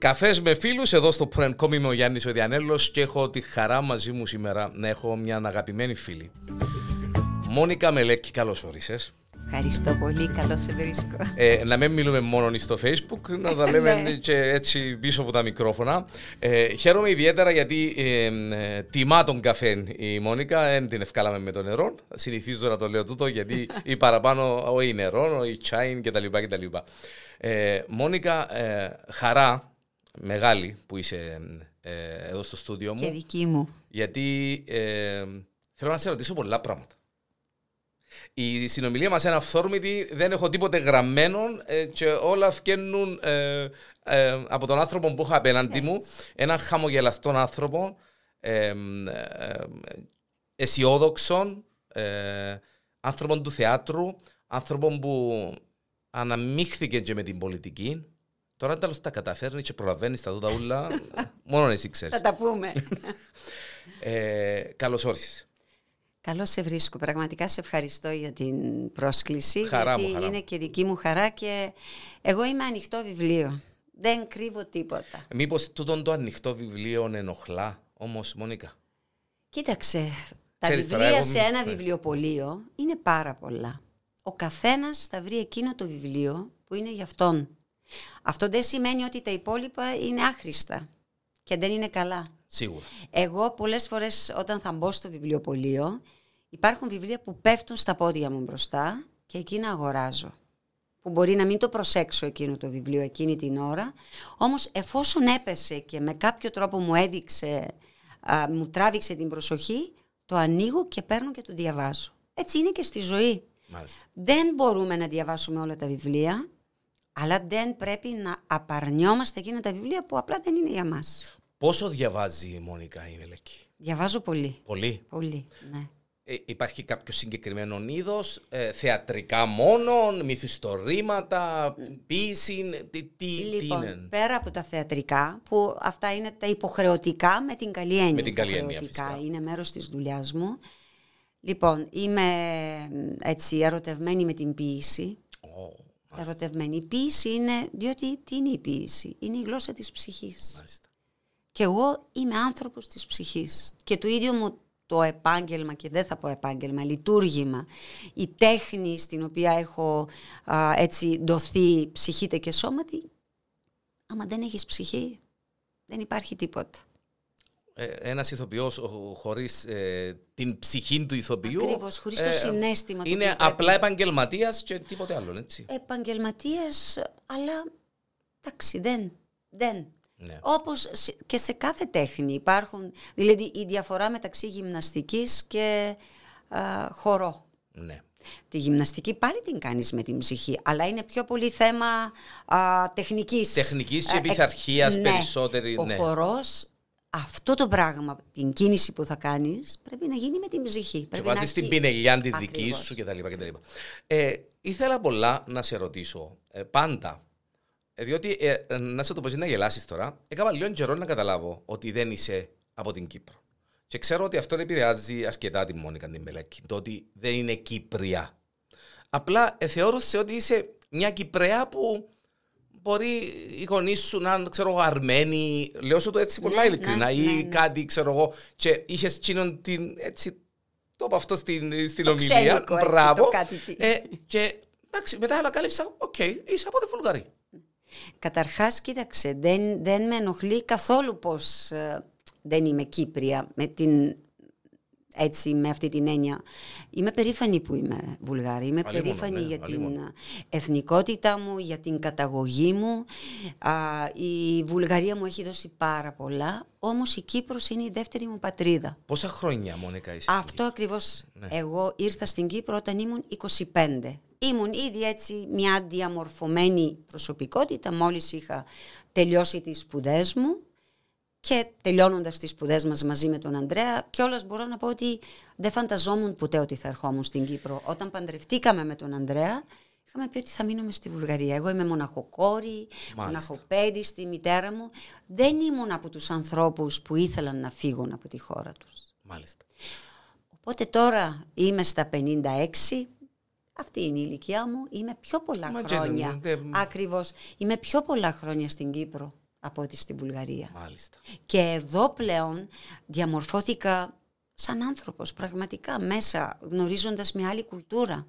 Καφές με φίλους, εδώ στο Πρενκόμ είμαι ο Γιάννης ο Διανέλος και έχω τη χαρά μαζί μου σήμερα να έχω μια αγαπημένη φίλη. Μόνικα Μελέκη, καλώς όρισες. Ευχαριστώ πολύ, καλώς σε βρίσκω. Ε, να μην μιλούμε μόνο στο Facebook, να τα λέμε Ναι. και έτσι πίσω από τα μικρόφωνα. Ε, χαίρομαι ιδιαίτερα γιατί ε, ε, τιμά τον καφέ η Μόνικα, δεν την ευκάλαμε με το νερό. Συνηθίζω να το λέω τούτο γιατί ή παραπάνω ή νερό, ή τσάιν κτλ. κτλ. Ε, Μόνικα, ε, χαρά μεγάλη που είσαι ε, εδώ στο στούντιο μου. Και δική μου. Γιατί ε, θέλω να σε ρωτήσω πολλά πράγματα. Η συνομιλία μας είναι αυθόρμητη, δεν έχω τίποτε γραμμένο ε, και όλα φκαίνουν ε, ε, από τον άνθρωπο που έχω απέναντι μου. Έναν χαμογελαστό άνθρωπο, ε, ε, αισιόδοξο, ε, άνθρωπο του θεάτρου, άνθρωπο που αναμίχθηκε και με την πολιτική. Τώρα τέλος τα καταφέρνει και προλαβαίνεις στα τούτα ούλα, μόνο εσύ ξέρεις. Θα τα πούμε. Ε, καλώς όρισες. Καλώς σε βρίσκω. Πραγματικά σε ευχαριστώ για την πρόσκληση. Χαρά μου, γιατί χαρά μου. είναι και δική μου χαρά και εγώ είμαι ανοιχτό βιβλίο. Δεν κρύβω τίποτα. Μήπως τούτον το ανοιχτό βιβλίο ενοχλά, όμως Μόνικα; Κοίταξε, τα Ξέρεις τώρα, βιβλία εγώ σε μη- ένα ναι. βιβλιοπωλείο είναι πάρα πολλά. Ο καθένας θα βρει εκείνο το βιβλίο που είναι για αυτόν. Αυτό δεν σημαίνει ότι τα υπόλοιπα είναι άχρηστα και δεν είναι καλά. Σίγουρα. Εγώ πολλές φορές όταν θα μπω στο βιβλιοπωλείο υπάρχουν βιβλία που πέφτουν στα πόδια μου μπροστά και εκείνα αγοράζω. Που μπορεί να μην το προσέξω εκείνο το βιβλίο εκείνη την ώρα, όμως εφόσον έπεσε και με κάποιο τρόπο μου έδειξε, α, μου τράβηξε την προσοχή, το ανοίγω και παίρνω και το διαβάζω. Έτσι είναι και στη ζωή. Μάλιστα. Δεν μπορούμε να διαβάσουμε όλα τα βιβλία, αλλά δεν πρέπει να απαρνιόμαστε εκείνα τα βιβλία που απλά δεν είναι για μας. Πόσο διαβάζει η Μόνικα η Μελέκη. Διαβάζω πολύ. Πολύ; Πολύ, ναι. Ε, υπάρχει κάποιος συγκεκριμένο είδος, ε, θεατρικά μόνο, μυθιστορήματα, ποίηση, τι, τι, τι Λοιπόν, είναι; πέρα από τα θεατρικά, που αυτά είναι τα υποχρεωτικά με την καλή έννοια. Με την καλή έννοια, Υποχρεωτικά, φυσικά. Είναι μέρος της δουλειάς μου. Λοιπόν, είμαι μ, έτσι ερωτευμένη με την ποίηση. Ω, Ερωτευμένη. Η ποίηση είναι, διότι τι είναι η ποίηση. Είναι η γλώσσα της ψυχής. μάλιστα. Και εγώ είμαι άνθρωπος της ψυχής. Και το ίδιο μου το επάγγελμα, και δεν θα πω επάγγελμα, λειτουργήμα, η τέχνη στην οποία έχω α, έτσι ντοθεί ψυχήτε και σώματι, άμα δεν έχεις ψυχή, δεν υπάρχει τίποτα. Ε, Ένας ηθοποιός χωρίς την ψυχή του ηθοποιού. Ακριβώς, χωρίς το συναίσθημα το Είναι οποίο πρέπει. απλά επαγγελματίας και τίποτε άλλο, έτσι. Επαγγελματίας, αλλά εντάξει, δεν, δεν. Ναι. Όπως σε- και σε κάθε τέχνη υπάρχουν, δηλαδή η διαφορά μεταξύ γυμναστικής και α, χορό. ναι. Τη γυμναστική πάλι την κάνεις με την ψυχή, αλλά είναι πιο πολύ θέμα α, τεχνικής. Τεχνικής και Ε, ε, πειθαρχίας ναι. περισσότερη, Ο ναι. χορός, αυτό το πράγμα, την κίνηση που θα κάνεις, πρέπει να γίνει με την ψυχή. Και Πρέπει να βάζεις την έχει- πινελιά τη δική Ακριβώς. σου κτλ. κτλ. Ε, ήθελα πολλά να σε ρωτήσω ε, πάντα. Ε, διότι, ε, ε, να σε το πω εσύ να γελάσεις τώρα, έκανα λίγο καιρό να καταλάβω ότι δεν είσαι από την Κύπρο. Και ξέρω ότι αυτό επηρεάζει αρκετά τη Μόνικα την Μελέκη. Το ότι δεν είναι Κύπρια. Απλά ε, θεώρησε ότι είσαι μια Κυπρέα που μπορεί οι γονείς σου να είναι, ξέρω εγώ, Αρμένοι. Λέω σου το έτσι πολλά Ναι, ειλικρινά. ναι, ή ναι, ναι. κάτι, ξέρω εγώ. Και είχες εκείνον την. Έτσι, το είπα αυτό στην, στην Το ομιλία. ξένικο, έτσι, Μπράβο. το κάτι τι. Ε, και εντάξει, μετά ανακάλυψα, οκ, είσαι από τη Βουλγαρία. Καταρχάς, κοίταξε, δεν, δεν με ενοχλεί καθόλου πως ε, δεν είμαι Κύπρια με, την, έτσι, με αυτή την έννοια. Είμαι περήφανη που είμαι Βουλγάρη. Είμαι Αλλήμον, περήφανη ναι, για την αλλήμον. ε, εθνικότητα μου, για την καταγωγή μου. Α, η Βουλγαρία μου έχει δώσει πάρα πολλά, όμως η Κύπρος είναι η δεύτερη μου πατρίδα. Πόσα χρόνια, Μόνικα, είσαι. Αυτό ακριβώς. Ναι. Εγώ ήρθα στην Κύπρο όταν ήμουν 25. Ήμουν ήδη έτσι μια διαμορφωμένη προσωπικότητα μόλις είχα τελειώσει τις σπουδές μου και τελειώνοντας τις σπουδές μας μαζί με τον Ανδρέα κιόλας μπορώ να πω ότι δεν φανταζόμουν ποτέ ότι θα ερχόμουν στην Κύπρο. Όταν παντρευτήκαμε με τον Ανδρέα είχαμε πει ότι θα μείνουμε στη Βουλγαρία. Εγώ είμαι μοναχοκόρη, μοναχοπέδι στη μητέρα μου. Δεν ήμουν από τους ανθρώπους που ήθελαν να φύγουν από τη χώρα τους. Μάλιστα. Οπότε τώρα είμαι στα 56, αυτή είναι η ηλικία μου, είμαι πιο πολλά Μα και χρόνια. δεν- δεν- Ακριβώς, είμαι πιο πολλά χρόνια στην Κύπρο από ό,τι στη Βουλγαρία. Μάλιστα. Και εδώ πλέον διαμορφώθηκα σαν άνθρωπος, πραγματικά μέσα, γνωρίζοντας μια άλλη κουλτούρα.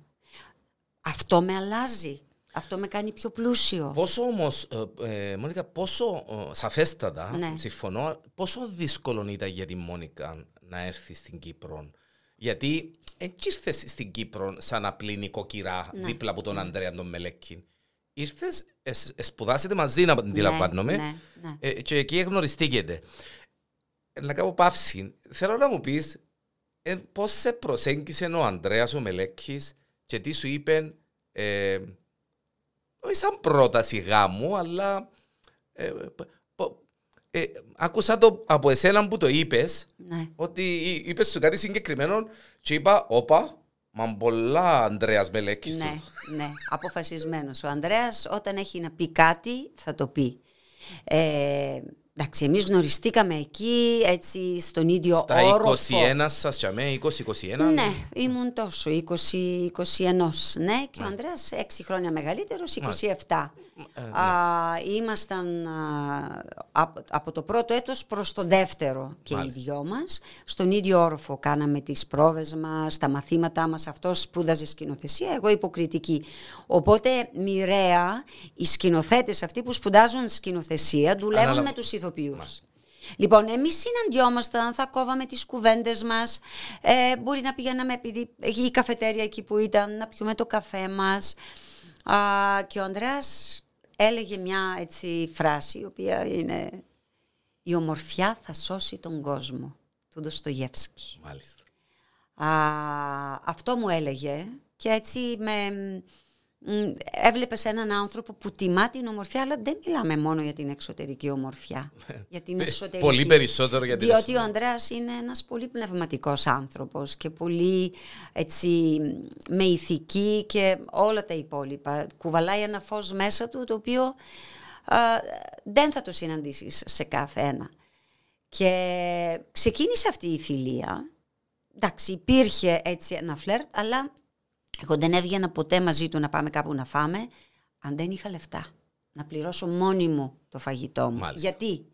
Αυτό με αλλάζει. Αυτό με κάνει πιο πλούσιο. Πόσο όμως, ε, ε, Μόνικα, πόσο ε, σαφέστατα, Ναι. συμφωνώ, πόσο δύσκολο ήταν για τη Μόνικα να έρθει στην Κύπρο; Γιατί δεν ήρθε στην Κύπρο σαν απλή νοικοκυρά Ναι. δίπλα από τον Ανδρέα τον Μελέκη. Ήρθες, σπουδάσετε μαζί, να αντιλαμβάνομαι, ναι, ναι. ε, και εκεί γνωριστήκετε. Ε, Να κάνω παύση. Θέλω να μου πεις ε, πώς σε προσέγγισε ο Ανδρέας ο Μελέκης και τι σου είπε. Ε, όχι σαν πρόταση γάμου, αλλά. Ε, π- π- ε, άκουσα το από εσένα που το είπες, ναι. ότι είπες σου κάτι συγκεκριμένο και είπα, όπα, μα πολλά Ανδρέας Μελέκης Ναι, του. ναι, αποφασισμένος. Ο Ανδρέας όταν έχει να πει κάτι θα το πει. Ε, εντάξει, εμείς γνωριστήκαμε εκεί έτσι στον ίδιο Στα όροφο. 21 σας και αμέ, 20-21. Ναι, ήμουν τόσο, 20-21, ναι, και ο Ανδρέας 6 χρόνια μεγαλύτερος, 27. Ε, ναι. Α, ήμασταν α, από, από το πρώτο έτος προς το δεύτερο και Μάλιστα. οι δυο μας. Στον ίδιο όροφο κάναμε τις πρόβες μας, τα μαθήματά μας. Αυτός σπούδαζε σκηνοθεσία, εγώ υποκριτική. Οπότε μοιραία οι σκηνοθέτες αυτοί που σπουδάζουν σκηνοθεσία δουλεύουν Ανάλαβα. με τους ηθοποιούς. Λοιπόν, εμείς συναντιόμασταν, θα κόβαμε τις κουβέντες μας, ε, μπορεί να πηγαίναμε επειδή η καφετέρια εκεί που ήταν, να πιούμε το καφέ μας. Α, και ο Ανδρέας έλεγε μια έτσι φράση, η οποία είναι «Η ομορφιά θα σώσει τον κόσμο» του Ντοστογεύσκη. Μάλιστα. Α, αυτό μου έλεγε και έτσι με... μ, Έβλεπες έναν άνθρωπο που τιμά την ομορφιά, αλλά δεν μιλάμε μόνο για την εξωτερική ομορφιά. για την Ε, εσωτερική. πολύ περισσότερο για την Διότι ο εσωτερική. Ανδρέας είναι ένας πολύ πνευματικός άνθρωπος και πολύ έτσι με ηθική και όλα τα υπόλοιπα. Κουβαλάει ένα φως μέσα του το οποίο α, δεν θα το συναντήσεις σε κάθε ένα. Και ξεκίνησε αυτή η φιλία. Εντάξει, υπήρχε έτσι ένα φλερτ, αλλά εγώ δεν έβγαινα ποτέ μαζί του να πάμε κάπου να φάμε, αν δεν είχα λεφτά. Να πληρώσω μόνη μου το φαγητό μου. Μάλιστα. Γιατί;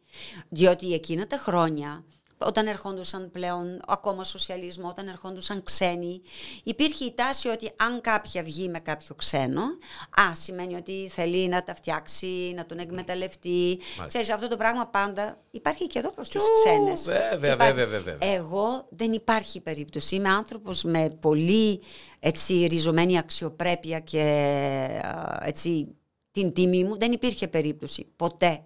Διότι εκείνα τα χρόνια, όταν ερχόντουσαν πλέον ακόμα σοσιαλισμό, όταν ερχόντουσαν ξένοι, υπήρχε η τάση ότι αν κάποια βγει με κάποιο ξένο, α, σημαίνει ότι θέλει να τα φτιάξει, να τον εκμεταλλευτεί. Ξέρεις, αυτό το πράγμα πάντα υπάρχει και εδώ προς τις Ου, ξένες. βέβαια, Υπάρχει. βέβαια, βέβαια. Εγώ δεν υπάρχει περίπτωση. Είμαι άνθρωπος με πολύ έτσι, ριζωμένη αξιοπρέπεια και α, έτσι, την τιμή μου. Δεν υπήρχε περίπτωση. Ποτέ.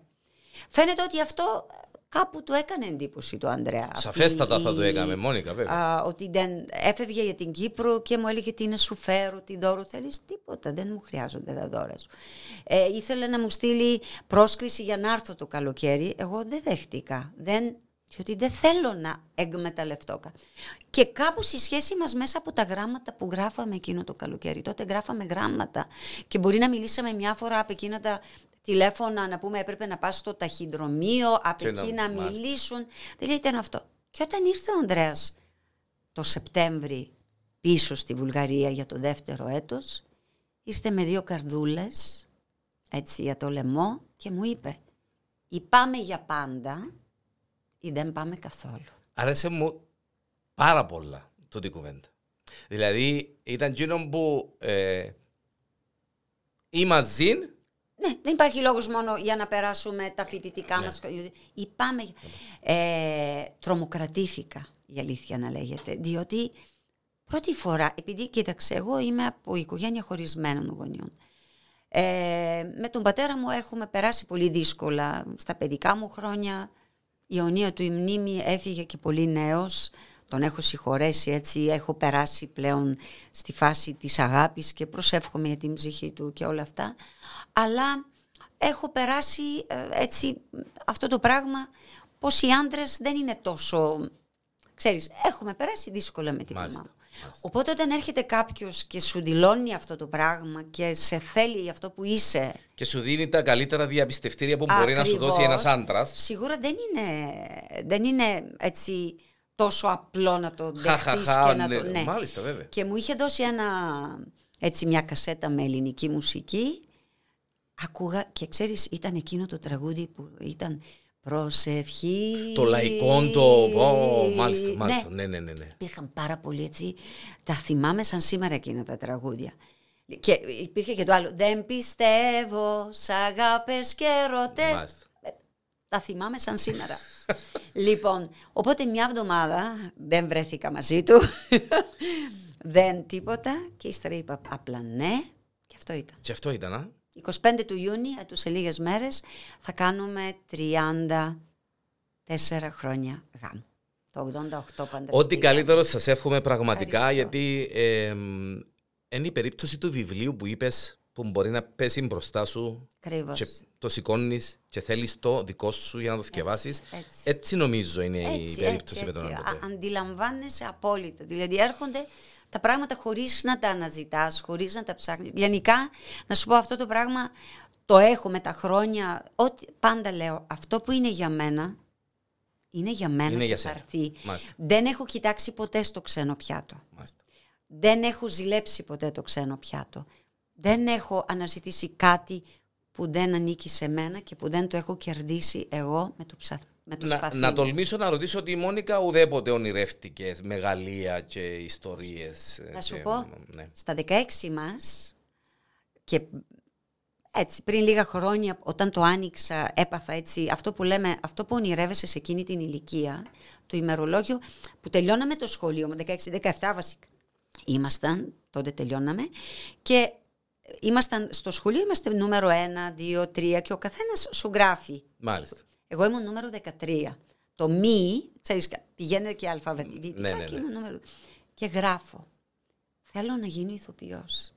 Φαίνεται ότι αυτό κάπου του έκανε εντύπωση του Ανδρέα. Αυτή Σαφέστατα θα η- το έκαμε, Μόνικα, βέβαια. Α, ότι δεν έφευγε για την Κύπρο και μου έλεγε τι να σου φέρω, τι δώρο θέλεις, τίποτα, δεν μου χρειάζονται τα δώρα σου. Ε, ήθελε να μου στείλει πρόσκληση για να έρθω το καλοκαίρι, εγώ δεν δέχτηκα, δεν, διότι δεν θέλω να εκμεταλλευτώ. κα- Και κάπου στη σχέση μας μέσα από τα γράμματα που γράφαμε εκείνο το καλοκαίρι, τότε γράφαμε γράμματα και μπορεί να μιλήσαμε μια φορά από εκείνα τα τηλέφωνα να πούμε έπρεπε να πας στο ταχυδρομείο, από Και να- εκεί να μάλιστα. μιλήσουν. Δηλαδή ήταν αυτό. Και όταν ήρθε ο Ανδρέας το Σεπτέμβρη πίσω στη Βουλγαρία για το δεύτερο έτος, ήρθε με δύο καρδούλες, έτσι για το λαιμό και μου είπε ή πάμε για πάντα ή δεν πάμε καθόλου. Άρεσε μου πάρα πολλά τούτη η κουβέντα. Δηλαδή, ήταν εκείνο που ε, ή μαζί, Ναι, δεν υπάρχει λόγος μόνο για να περάσουμε τα φοιτητικά Ναι. μας. Ή πάμε... για- Ε, τρομοκρατήθηκα, η αλήθεια να λέγεται, διότι πρώτη φορά, επειδή κοίταξε, εγώ είμαι από οικογένεια χωρισμένων γονιών. Ε, με τον πατέρα μου έχουμε περάσει πολύ δύσκολα στα παιδικά μου χρόνια. Η αιωνία του η μνήμη έφυγε και πολύ νέος. Τον έχω συγχωρέσει έτσι, έχω περάσει πλέον στη φάση της αγάπης και προσεύχομαι για την ψυχή του και όλα αυτά. Αλλά έχω περάσει ε, έτσι αυτό το πράγμα πως οι άντρες δεν είναι τόσο... Ξέρεις, έχουμε περάσει δύσκολα με την Μάλιστα, μαμά μου. Οπότε όταν έρχεται κάποιος και σου δηλώνει αυτό το πράγμα και σε θέλει για αυτό που είσαι και σου δίνει τα καλύτερα διαπιστευτήρια που μπορεί να σου Ακριβώς. δώσει ένας άντρας. Σίγουρα δεν είναι, δεν είναι έτσι τόσο απλό να το δεχτείς Χαχαχά, και να ναι, το... Ναι. μάλιστα, βέβαια. Και μου είχε δώσει ένα, έτσι μια κασέτα με ελληνική μουσική άκουγα και ξέρεις ήταν εκείνο το τραγούδι που ήταν προσευχή. Το λαϊκό, το. Oh, μάλιστα, μάλιστα. Ναι. ναι, ναι, ναι, Υπήρχαν πάρα πολλοί έτσι. Τα θυμάμαι σαν σήμερα εκείνα τα τραγούδια. Και υπήρχε και το άλλο. Δεν πιστεύω σ' αγάπες και ερωτές. Τα θυμάμαι σαν σήμερα. λοιπόν, οπότε μια εβδομάδα δεν βρέθηκα μαζί του. δεν τίποτα και ύστερα είπα απλά ναι και αυτό ήταν. Και αυτό ήταν, α; 25 του Ιούνιου, του σε λίγες μέρες, θα κάνουμε 34 χρόνια γάμου. Το 88 παντρευτήκα. Ό,τι καλύτερο σας εύχομαι πραγματικά, γιατί ε, είναι η περίπτωση του βιβλίου που είπες που μπορεί να πέσει μπροστά σου Ακριβώς. και το σηκώνεις και θέλεις το δικό σου για να το σκευάσεις. Έτσι, έτσι. νομίζω είναι έτσι, η περίπτωση έτσι, με τον Αντιλαμβάνεσαι Αντιλαμβάνεσαι απόλυτα. Δηλαδή έρχονται τα πράγματα χωρίς να τα αναζητάς, χωρίς να τα ψάχνεις. Γενικά, να σου πω αυτό το πράγμα το έχω με τα χρόνια. Ότι, πάντα λέω αυτό που είναι για μένα. Είναι για μένα είναι και θα έρθει. Δεν έχω κοιτάξει ποτέ στο ξένο πιάτο. Μάλιστα. Δεν έχω ζηλέψει ποτέ το ξένο πιάτο. Δεν έχω αναζητήσει κάτι που δεν ανήκει σε μένα και που δεν το έχω κερδίσει εγώ με το, ψα... με το να, να τολμήσω να ρωτήσω ότι η Μόνικα ουδέποτε ονειρεύτηκε μεγαλεία και ιστορίες. Να ε, σου και, πω, ναι. στα 16 μας και έτσι πριν λίγα χρόνια όταν το άνοιξα έπαθα έτσι αυτό που λέμε, αυτό που ονειρεύεσαι σε εκείνη την ηλικία το ημερολόγιο που τελειώναμε το σχολείο με 16-17 βασικά ήμασταν, τότε τελειώναμε και ήμασταν στο σχολείο, είμαστε νούμερο 1, 2, 3 και ο καθένας σου γράφει. Μάλιστα. Εγώ ήμουν νούμερο 13. Το μη, ξέρεις, πηγαίνετε και αλφαβητικά ναι, ναι, και ναι. νούμερο... Και γράφω, θέλω να γίνω ηθοποιός.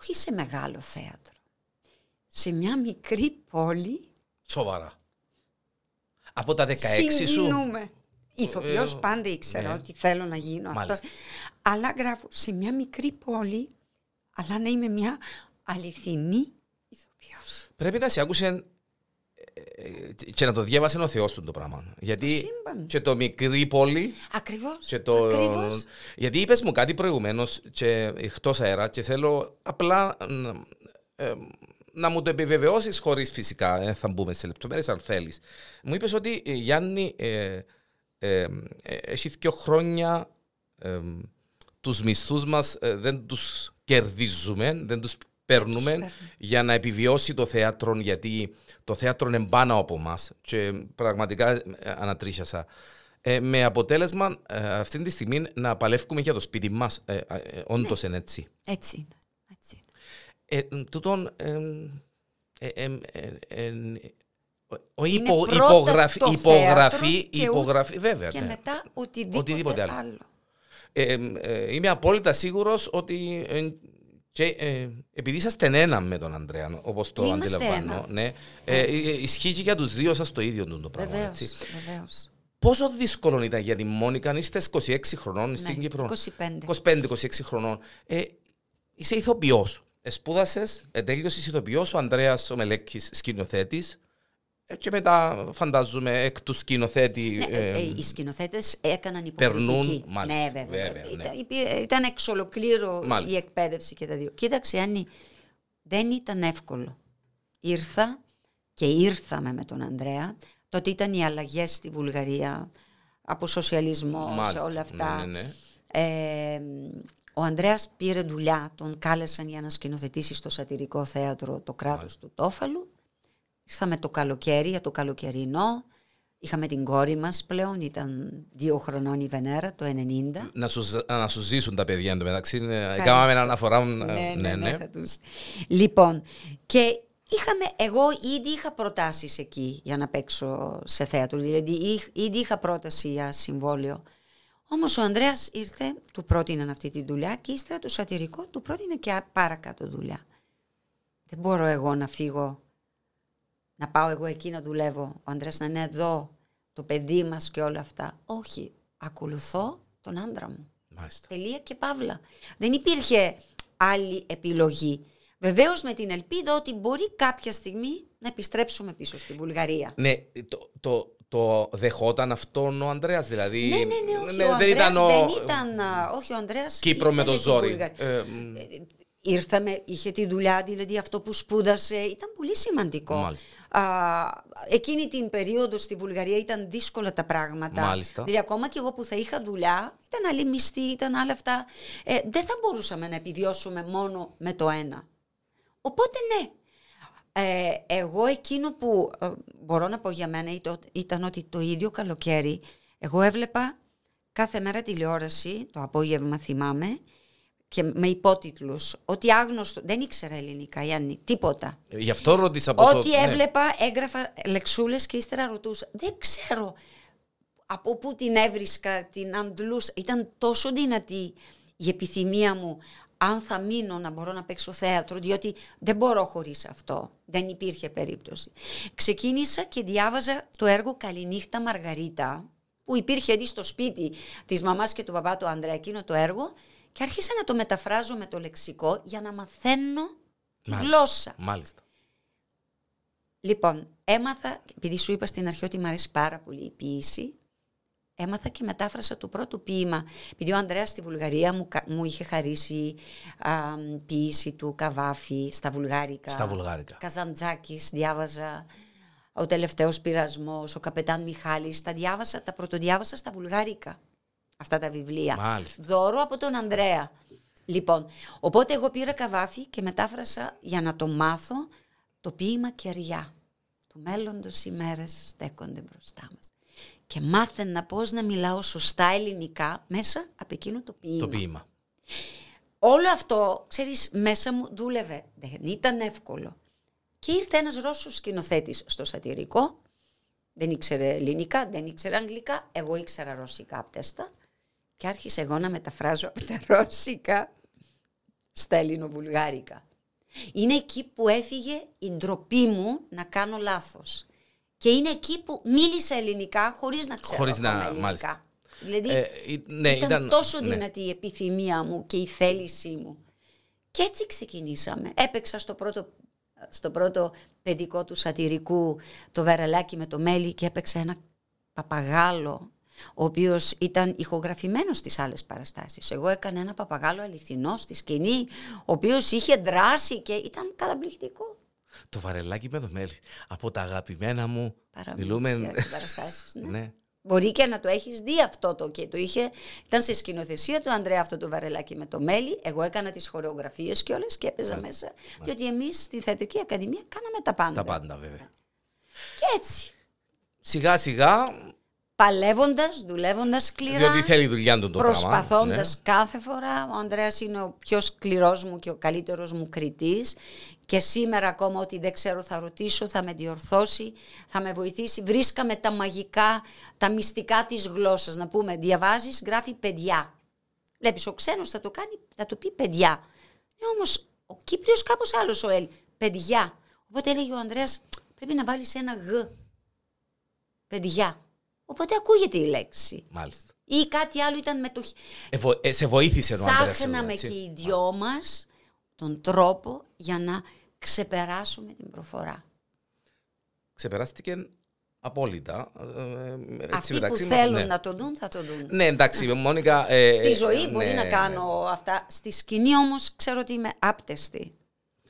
Όχι σε μεγάλο θέατρο. Σε μια μικρή πόλη. Σοβαρά. Από τα 16 σου; Συγκινούμε. Ηθοποιός Ε, πάντα ήξερα ναι. ότι θέλω να γίνω Μάλιστα. αυτό. Αλλά γράφω σε μια μικρή πόλη, αλλά να είμαι μια αληθινή ηθοποιός. Πρέπει να σε άκουσε ε, ε, και να το διάβασε ο Θεός του το πράγμα. Γιατί σύμπαν. και το μικρή πόλη Ακριβώς. και το... Ακριβώς. Γιατί είπες μου κάτι προηγουμένως και εκτός αέρα και θέλω απλά να, ε, να μου το επιβεβαιώσεις χωρίς φυσικά, ε, θα μπούμε σε λεπτομέρειες αν θέλεις. Μου είπες ότι ε, Γιάννη ε, ε, ε, έχει δύο χρόνια ε, τους μισθούς μας ε, δεν τους κερδίζουμε, δεν τους παίρνουμε παίρνουμε. για να επιβιώσει το θέατρο γιατί το θέατρο είναι πάνω από μας και πραγματικά ε, ανατρίχιασα. Ε, με αποτέλεσμα ε, αυτή τη στιγμή να παλεύουμε για το σπίτι μας. Ε, ε, ε, όντως είναι έτσι. Έτσι είναι. Έτσι είναι. Ε, τούτον, ε, ε, ε, ε, ε, ο Είναι υπο, πρώτα υπογραφή, το υπογραφή, θέατρο και υπογραφή, βέβαια. Και ναι. μετά οτιδήποτε, Οτιδήποτε άλλο. άλλο. Ε, ε, ε, είμαι απόλυτα σίγουρος ότι ε, και, ε, επειδή είσαστε ένα με τον Ανδρέα, όπως το Είμαστε αντιλαμβάνω, ένα. ναι, ε, ε, ισχύει και για τους δύο σας το ίδιο το πράγμα. Βεβαίως, έτσι. βεβαίως. Πόσο δύσκολο ήταν για τη Μόνικα, αν είστε 26 χρονών στην Ναι, Κύπρο. 25. 25-26 χρονών. Ε, είσαι ηθοποιός. Σπούδασε, τέλειωσες ηθοποιός, ο Ανδρέας ο Μελέκης σκηνοθέτης. Ε, και μετά φαντάζομαι εκ του σκηνοθέτη. Ναι, ε, ε, ε, οι σκηνοθέτες έκαναν περνούν, υποκριτική. μάλιστα, ναι, βέβαια. βέβαια, ναι. Ήταν, υπή- ήταν εξ ολοκλήρου Μάλιστα. η εκπαίδευση και τα δύο. Κοίταξε, Άννη, δεν ήταν εύκολο. Ήρθα και ήρθαμε με τον Ανδρέα. Τότε ήταν οι αλλαγές στη Βουλγαρία, από σοσιαλισμό, σε μάλιστα. όλα αυτά. Ναι, ναι, ναι. Ε, ο Ανδρέας πήρε δουλειά, τον κάλεσαν για να σκηνοθετήσει στο σατυρικό θέατρο το κράτος του Τόφαλου. Ήρθαμε το καλοκαίρι, για το καλοκαιρινό. Είχαμε την κόρη μας πλέον, ήταν δύο χρονών η Βενέρα, το 90. Να σου, ζ- να σου ζήσουν τα παιδιά εντωμεταξύ. ε, Ευχαριστώ. Κάναμε ένα αναφορά. ε, ναι, ναι, ναι, θα τους... Λοιπόν, και είχαμε, εγώ ήδη είχα προτάσεις εκεί για να παίξω σε θέατρο. Δηλαδή, είχ- ήδη είχα πρόταση για συμβόλαιο. Όμως ο Ανδρέας ήρθε, του πρότειναν αυτή τη δουλειά και ύστερα το σατυρικό του πρότεινε και α- παρακάτω δουλειά. Δεν μπορώ εγώ να φύγω, να πάω εγώ εκεί να δουλεύω, ο Ανδρέας να είναι εδώ, το παιδί μας και όλα αυτά. Όχι, ακολουθώ τον άντρα μου. Μάλιστα. Τελεία και παύλα. Δεν υπήρχε άλλη επιλογή. Βεβαίως με την ελπίδα ότι μπορεί κάποια στιγμή να επιστρέψουμε πίσω στη Βουλγαρία. Ναι, το, το, το δεχόταν αυτόν ο Ανδρέας, δηλαδή. Ναι, ναι, ναι, όχι, ο δεν Ανδρέας ήταν ο. δεν ήταν, α, όχι ο Ανδρέας Κύπρο με ήθελε το τη ζόρι. Βουλγαρία. Ε, μ, ήρθαμε, είχε τη δουλειά, δηλαδή αυτό που σπούδασε, ήταν πολύ σημαντικό. Μάλιστα. Α, εκείνη την περίοδο στη Βουλγαρία ήταν δύσκολα τα πράγματα. Μάλιστα. Δηλαδή ακόμα και εγώ που θα είχα δουλειά, ήταν άλλη μισθή, ήταν άλλα αυτά. Ε, δεν θα μπορούσαμε να επιβιώσουμε μόνο με το ένα. Οπότε ναι, ε, εγώ εκείνο που ε, μπορώ να πω για μένα ήταν, ήταν ότι το ίδιο καλοκαίρι εγώ έβλεπα κάθε μέρα τηλεόραση, το απόγευμα θυμάμαι, και με υπότιτλους, ότι άγνωστο, δεν ήξερα ελληνικά Γιάννη, τίποτα. Ε, Γι' αυτό ρώτησα πόσο... Ό,τι ναι. έβλεπα έγραφα λεξούλες και ύστερα ρωτούσα. Δεν ξέρω από πού την έβρισκα, την αντλούσα. Ήταν τόσο δυνατή η επιθυμία μου αν θα μείνω να μπορώ να παίξω θέατρο, διότι δεν μπορώ χωρίς αυτό. Δεν υπήρχε περίπτωση. Ξεκίνησα και διάβαζα το έργο «Καληνύχτα Μαργαρίτα», που υπήρχε ήδη στο σπίτι της μαμάς και του παπά του Ανδρέα, εκείνο το έργο, και άρχισα να το μεταφράζω με το λεξικό για να μαθαίνω τη Μάλιστα. γλώσσα. Μάλιστα. Λοιπόν, έμαθα, επειδή σου είπα στην αρχή ότι μου αρέσει πάρα πολύ η ποίηση, έμαθα και μετάφρασα το πρώτο ποίημα. Επειδή ο Ανδρέας στη Βουλγαρία μου, κα- μου είχε χαρίσει α, ποίηση του Καβάφη στα βουλγάρικα. Στα βουλγάρικα. Καζαντζάκης διάβαζα, ο τελευταίος πειρασμός, ο καπετάν Μιχάλης, τα διάβασα, τα πρωτοδιάβασα στα βουλγάρικα. Αυτά τα βιβλία. Μάλιστα. Δώρο από τον Ανδρέα. Λοιπόν, οπότε εγώ πήρα καβάφι και μετάφρασα για να το μάθω το ποίημα «Κεριά». Του μέλλοντος οι μέρες στέκονται μπροστά μας. Και μάθαινα πώς να μιλάω σωστά ελληνικά μέσα από εκείνο το ποίημα. Το ποίημα. Όλο αυτό, ξέρεις, μέσα μου δούλευε. Δεν ήταν εύκολο. Και ήρθε ένας Ρώσος σκηνοθέτης στο σατυρικό. Δεν ήξερε ελληνικά, δεν ήξερε αγγλικά. Εγώ ήξερα ρωσικά απτέστα. Και άρχισα εγώ να μεταφράζω από τα ρώσικα στα ελληνοβουλγάρικα. Είναι εκεί που έφυγε η ντροπή μου να κάνω λάθος. Και είναι εκεί που μίλησα ελληνικά χωρίς να ξέρω Χωρίς να- ακόμα ελληνικά. μάλιστα. Δηλαδή, Ε, ή- ναι, ήταν, ήταν- τόσο ναι. δυνατή η επιθυμία μου και η θέλησή μου. Και έτσι ξεκινήσαμε. Έπαιξα στο πρώτο, στο πρώτο παιδικό του σατυρικού το βερελάκι με το μέλι και έπαιξα ένα παπαγάλο ο οποίος ήταν ηχογραφημένος στις άλλες παραστάσεις. Εγώ έκανα ένα παπαγάλο αληθινό στη σκηνή, ο οποίος είχε δράσει και ήταν καταπληκτικό. Το βαρελάκι με το μέλι. Από τα αγαπημένα μου. Παραμύθια Μιλούμε. και παραστάσεις, ναι. ναι. Μπορεί και να το έχεις δει αυτό το και το είχε, ήταν σε σκηνοθεσία του Ανδρέα αυτό το βαρελάκι με το μέλι. Εγώ έκανα τις χορεογραφίες και όλες και έπαιζα μέσα. Διότι εμείς στη Θεατρική Ακαδημία κάναμε τα πάντα. Τα πάντα βέβαια. Και έτσι, Σιγά σιγά, παλεύοντας, δουλεύοντας σκληρά, διότι θέλει δουλειά του το πράγμα. προσπαθώντας ναι. κάθε φορά. Ο Ανδρέας είναι ο πιο σκληρός μου και ο καλύτερος μου κριτής και σήμερα ακόμα ότι δεν ξέρω θα ρωτήσω, θα με διορθώσει, θα με βοηθήσει. Βρίσκαμε τα μαγικά, τα μυστικά της γλώσσας. Να πούμε, διαβάζεις, γράφει παιδιά. Βλέπεις, ο ξένος θα το κάνει, θα το πει παιδιά. Ε, όμως, ο Κύπριος κάπως άλλος ο Έλλη. Παιδιά. Οπότε έλεγε ο Ανδρέας, πρέπει να βάλεις ένα γ. Παιδιά. Οπότε ακούγεται η λέξη. Μάλιστα. Ή κάτι άλλο ήταν με το χ- Ε, βο- ε, σε βοήθησε ο Ανδρέας εδώ, Ψάχναμε έτσι. και οι δυο μας τον τρόπο για να ξεπεράσουμε την προφορά. Ξεπεράστηκε απόλυτα. ε, ε, έτσι Αυτοί που μεταξύ μας, θέλουν ναι. να το δουν θα το δουν. Ναι, εντάξει, Μόνικα. ε, Στη ε, ζωή ε, μπορεί ναι, να ναι. κάνω αυτά. Στη σκηνή όμως ξέρω ότι είμαι άπτεστη.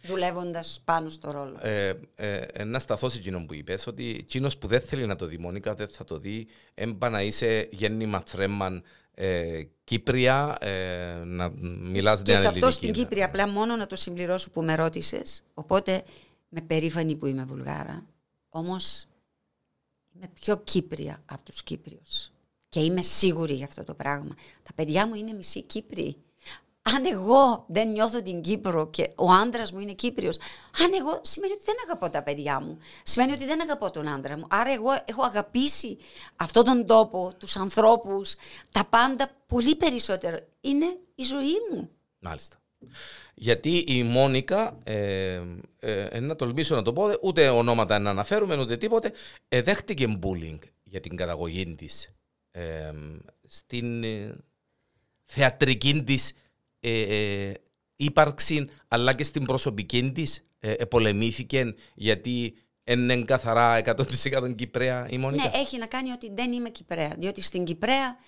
Δουλεύοντας πάνω στο ρόλο. Ε, ε, ε, να σταθώ σε εκείνο που είπες, ότι εκείνος που δεν θέλει να το δει, Μόνικα, δεν θα το δει. Έμπα να είσαι γέννημα θρέμμαν ε, Κύπρια, ε, να μιλάς Και νέα σε αυτό ελληνική. στην Κύπρη, απλά μόνο να το συμπληρώσω που με ρώτησες. Οπότε με περήφανη που είμαι Βουλγάρα. Όμως είμαι πιο Κύπρια από τους Κύπριους. Και είμαι σίγουρη για αυτό το πράγμα. Τα παιδιά μου είναι μισή Κύπροι. Αν εγώ δεν νιώθω την Κύπρο και ο άντρας μου είναι Κύπριος, αν εγώ σημαίνει ότι δεν αγαπώ τα παιδιά μου. Σημαίνει ότι δεν αγαπώ τον άντρα μου. Άρα εγώ έχω αγαπήσει αυτόν τον τόπο, τους ανθρώπους, τα πάντα πολύ περισσότερο. Είναι η ζωή μου. Μάλιστα. Γιατί η Μόνικα, ε, ε, ε, να τολμήσω να το πω, ούτε ονόματα να αναφέρουμε, ούτε τίποτε, ε, δέχτηκε bullying για την καταγωγή της. Ε, στην ε, θεατρική της ε, ε, ύπαρξη, αλλά και στην προσωπική της, ε, ε, πολεμήθηκε γιατί είναι καθαρά 100% Κυπρέα η Μόνικα; Ναι, έχει να κάνει ότι δεν είμαι Κυπρέα. Διότι στην Κυπρέα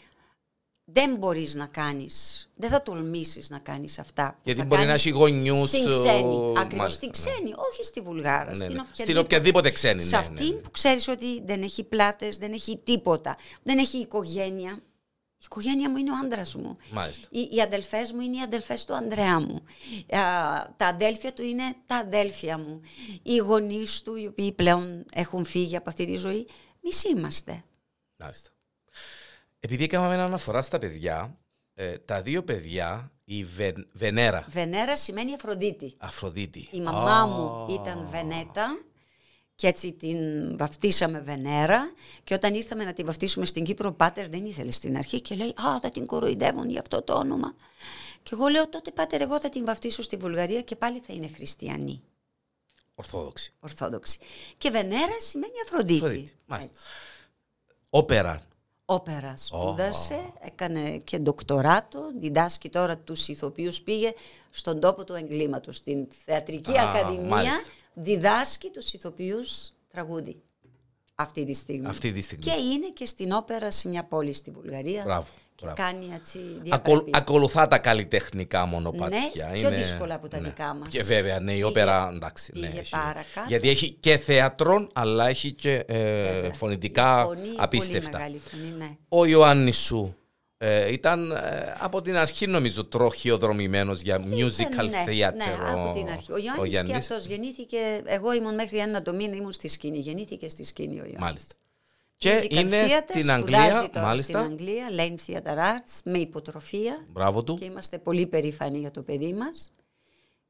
δεν μπορείς να κάνεις, δεν θα τολμήσεις να κάνεις αυτά. που Γιατί θα μπορεί να κάνεις έχει γονιούς, Στην ε, ξένη, ακριβώς μάλιστα, στην ναι. ξένη, όχι στη Βουλγάρα. Ναι, στην, ναι. οποιαδήποτε, Στην οποιαδήποτε ξένη, Σε ναι, αυτή ναι, ναι. που ξέρεις ότι δεν έχει πλάτες, δεν έχει τίποτα, δεν έχει οικογένεια. Η οικογένεια μου είναι ο άντρας μου. Μάλιστα. Οι, οι αδελφές μου είναι οι αδελφές του Ανδρέα μου. Α, τα αδέλφια του είναι τα αδέλφια μου. Οι γονείς του, οι οποίοι πλέον έχουν φύγει από αυτή τη ζωή, εμείς είμαστε. Μάλιστα. Επειδή έκαναμε ένα αναφορά στα παιδιά, ε, τα δύο παιδιά, η Βεν- Βενέρα, Βενέρα σημαίνει Αφροδίτη. Αφροδίτη. Η μαμά Α, μου ήταν Βενέτα και έτσι την βαφτίσαμε Βενέρα και όταν ήρθαμε να την βαφτίσουμε στην Κύπρο ο Πάτερ δεν ήθελε στην αρχή και λέει «Α, θα την κοροϊδεύουν για αυτό το όνομα». Και εγώ λέω «Τότε Πάτερ εγώ θα την βαφτίσω στη Βουλγαρία και πάλι θα είναι χριστιανή, Ορθόδοξη. ορθόδοξη». Και Βενέρα σημαίνει Αφροδίτη. Αφροδίτη, μάλιστα. Έτσι. Όπερα. Όπερα σπούδασε, έκανε και ντοκτοράτο, διδάσκει τώρα τους ηθοποιούς, πήγε στον τόπο του εγκλήματος, στην Θεατρική Α, Ακαδημία, μάλιστα. διδάσκει τους ηθοποιούς τραγούδι αυτή τη στιγμή. Αυτή τη στιγμή. Και είναι και στην όπερα σε μια πόλη στη Βουλγαρία Μπράβο, και μπράβο. Κάνει έτσι Ακολ, διαπρέπει. ακολουθά τα καλλιτεχνικά μονοπάτια. Ναι, πιο δύσκολα από τα ναι. δικά μας. Και βέβαια, ναι, η Πήγε- όπερα, εντάξει. ναι, πήγε έχει- παρακάτω. Γιατί έχει και θέατρο, αλλά έχει και ε, Βέβαια. φωνητικά Φωνή, Πολύ απίστευτα. μεγάλη φωνή, ναι. Ο Ιωάννης σου ε, ήταν ε, από την αρχή νομίζω τροχιοδρομημένος για musical ναι, theater. Ναι, από την αρχή. Ο Γιάννης, και Γιάννης. αυτός γεννήθηκε, εγώ ήμουν μέχρι ένα το μήνα ήμουν στη σκηνή, γεννήθηκε στη σκηνή ο Γιάννης. Μάλιστα. Και Musical είναι theater, στην σπουδάζει Αγγλία, τώρα μάλιστα. Στην Αγγλία, Lane Theatre Arts, με υποτροφία Μπράβο του. και είμαστε πολύ περήφανοι για το παιδί μας.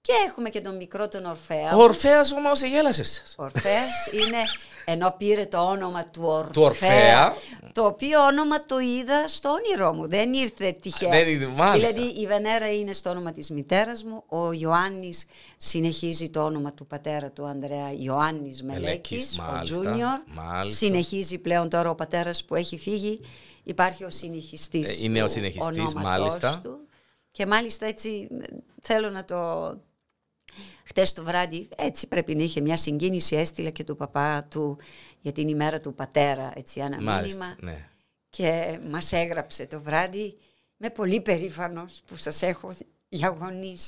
Και έχουμε και τον μικρό τον Ορφέα. Ο Ορφέας όμως γέλασες. Ο Ορφέας είναι, ενώ πήρε το όνομα του Ορφέα, Του Ορφέα. το οποίο όνομα το είδα στο όνειρό μου, δεν ήρθε τυχαία. Δεν είδε, μάλιστα. Δηλαδή η Βενέρα είναι στο όνομα της μητέρας μου, ο Ιωάννης συνεχίζει το όνομα του πατέρα του Ανδρέα Ιωάννης Μελέκης, Μελέκης, ο μάλιστα, Τζούνιορ. μάλιστα. Συνεχίζει πλέον τώρα ο πατέρας που έχει φύγει, υπάρχει ο συνεχιστής Ε, είναι ο του συνεχιστής, ονόματός μάλιστα. Του. Και μάλιστα έτσι ε, θέλω να το Χτες το βράδυ έτσι πρέπει να είχε μια συγκίνηση έστειλα και του παπά του για την ημέρα του πατέρα έτσι ένα μήνυμα Μάλιστα. Ναι. και μας έγραψε το βράδυ με πολύ περήφανος που σας έχω για γονείς.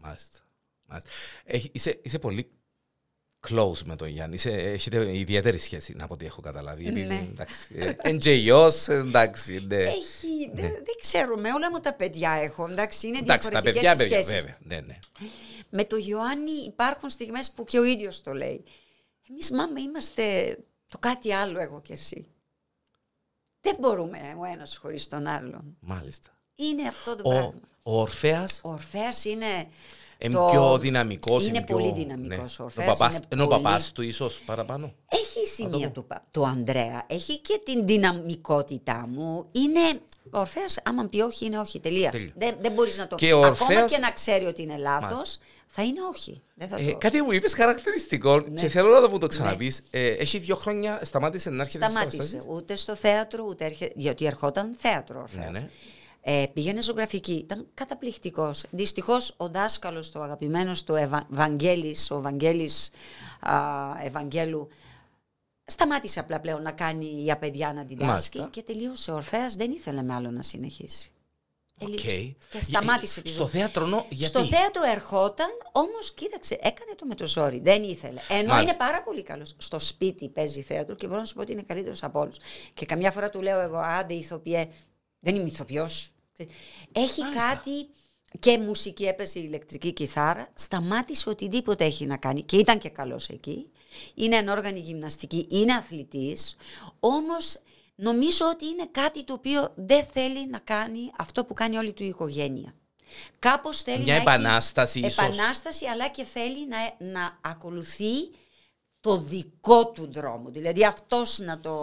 Μάλιστα. Μάλιστα. Έχει- είσαι, είσαι πολύ close με τον Γιάννη. Είσαι, έχετε ιδιαίτερη σχέση, από ό,τι έχω καταλάβει. Επειδή, Ναι. εντάξει, ε, NGOs, εντάξει. Ναι. Έχει, δεν, δεν ξέρουμε, όλα μου τα παιδιά έχω, εντάξει, είναι εντάξει, τα διαφορετικές παιδιά, οι παιδιά, σχέσεις. βέβαια. Ναι, ναι. Με το Ιωάννη υπάρχουν στιγμές που και ο ίδιος το λέει. Εμείς μάμα είμαστε το κάτι άλλο εγώ και εσύ. Δεν μπορούμε ο ένας χωρίς τον άλλον. Μάλιστα. Είναι αυτό το Ο, πράγμα. ο Ορφέας; Ο Ορφέας είναι... είναι το- πιο δυναμικός. Είναι πιο- πολύ δυναμικός ο Ο Ορφέας. παπάς, είναι ενώ ο πολύ- παπάς του ίσως παραπάνω. Έχει η το σημεία πω. του, πα- του Ανδρέα. Έχει και την δυναμικότητά μου. Είναι... Ο Ορφέας, άμα πει όχι, είναι όχι. Τελεία. Τελεία. Δεν, δεν μπορείς να το... Και ο Ακόμα Ορφέας- και να ξέρει ότι είναι λάθος, Μάλιστα. θα είναι όχι. Δεν θα Ε, το... κάτι μου είπες χαρακτηριστικό Ναι. και θέλω να το μου το ξαναπείς. Ε, έχει δύο χρόνια σταμάτησε να έρχεται στις Σταμάτησε. παραστάσεις; Ούτε στο θέατρο, ούτε έρχεται. Γιατί ερχόταν θέατρο ο Ορφέας. Ναι, ναι. Ε, πήγαινε ζωγραφική. Ήταν καταπληκτικός. Δυστυχώς ο δάσκαλος του αγαπημένος του Ευα... Βαγγέλης, ο Βαγγέλης α, Ευαγγέλου, σταμάτησε απλά πλέον να κάνει για παιδιά να διδάσκει Μάλιστα. και τελείωσε. Ο Ορφέας δεν ήθελε με άλλο να συνεχίσει. Τελείωσε. Οκ. Και σταμάτησε Ε, τη Στο ζωή. θέατρο, no, γιατί; Στο θέατρο ερχόταν, όμως κοίταξε, έκανε το με το ζόρι. Δεν ήθελε. Ενώ Μάλιστα. είναι πάρα πολύ καλός. Στο σπίτι παίζει θέατρο και μπορώ να σου πω ότι είναι καλύτερος από όλους. Και καμιά φορά του λέω εγώ, άντε ηθοποιέ, δεν είμαι ηθοποιός. Έχει Μάλιστα. κάτι και μουσική έπαιζε ηλεκτρική κιθάρα, σταμάτησε οτιδήποτε έχει να κάνει και ήταν και καλός εκεί. Είναι ανόργανη γυμναστική, είναι αθλητής, όμως νομίζω ότι είναι κάτι το οποίο δεν θέλει να κάνει αυτό που κάνει όλη του η οικογένεια. Κάπως θέλει Μια να επανάσταση έχει ίσως. επανάσταση, αλλά και θέλει να, να ακολουθεί το δικό του δρόμο. Δηλαδή αυτός να το...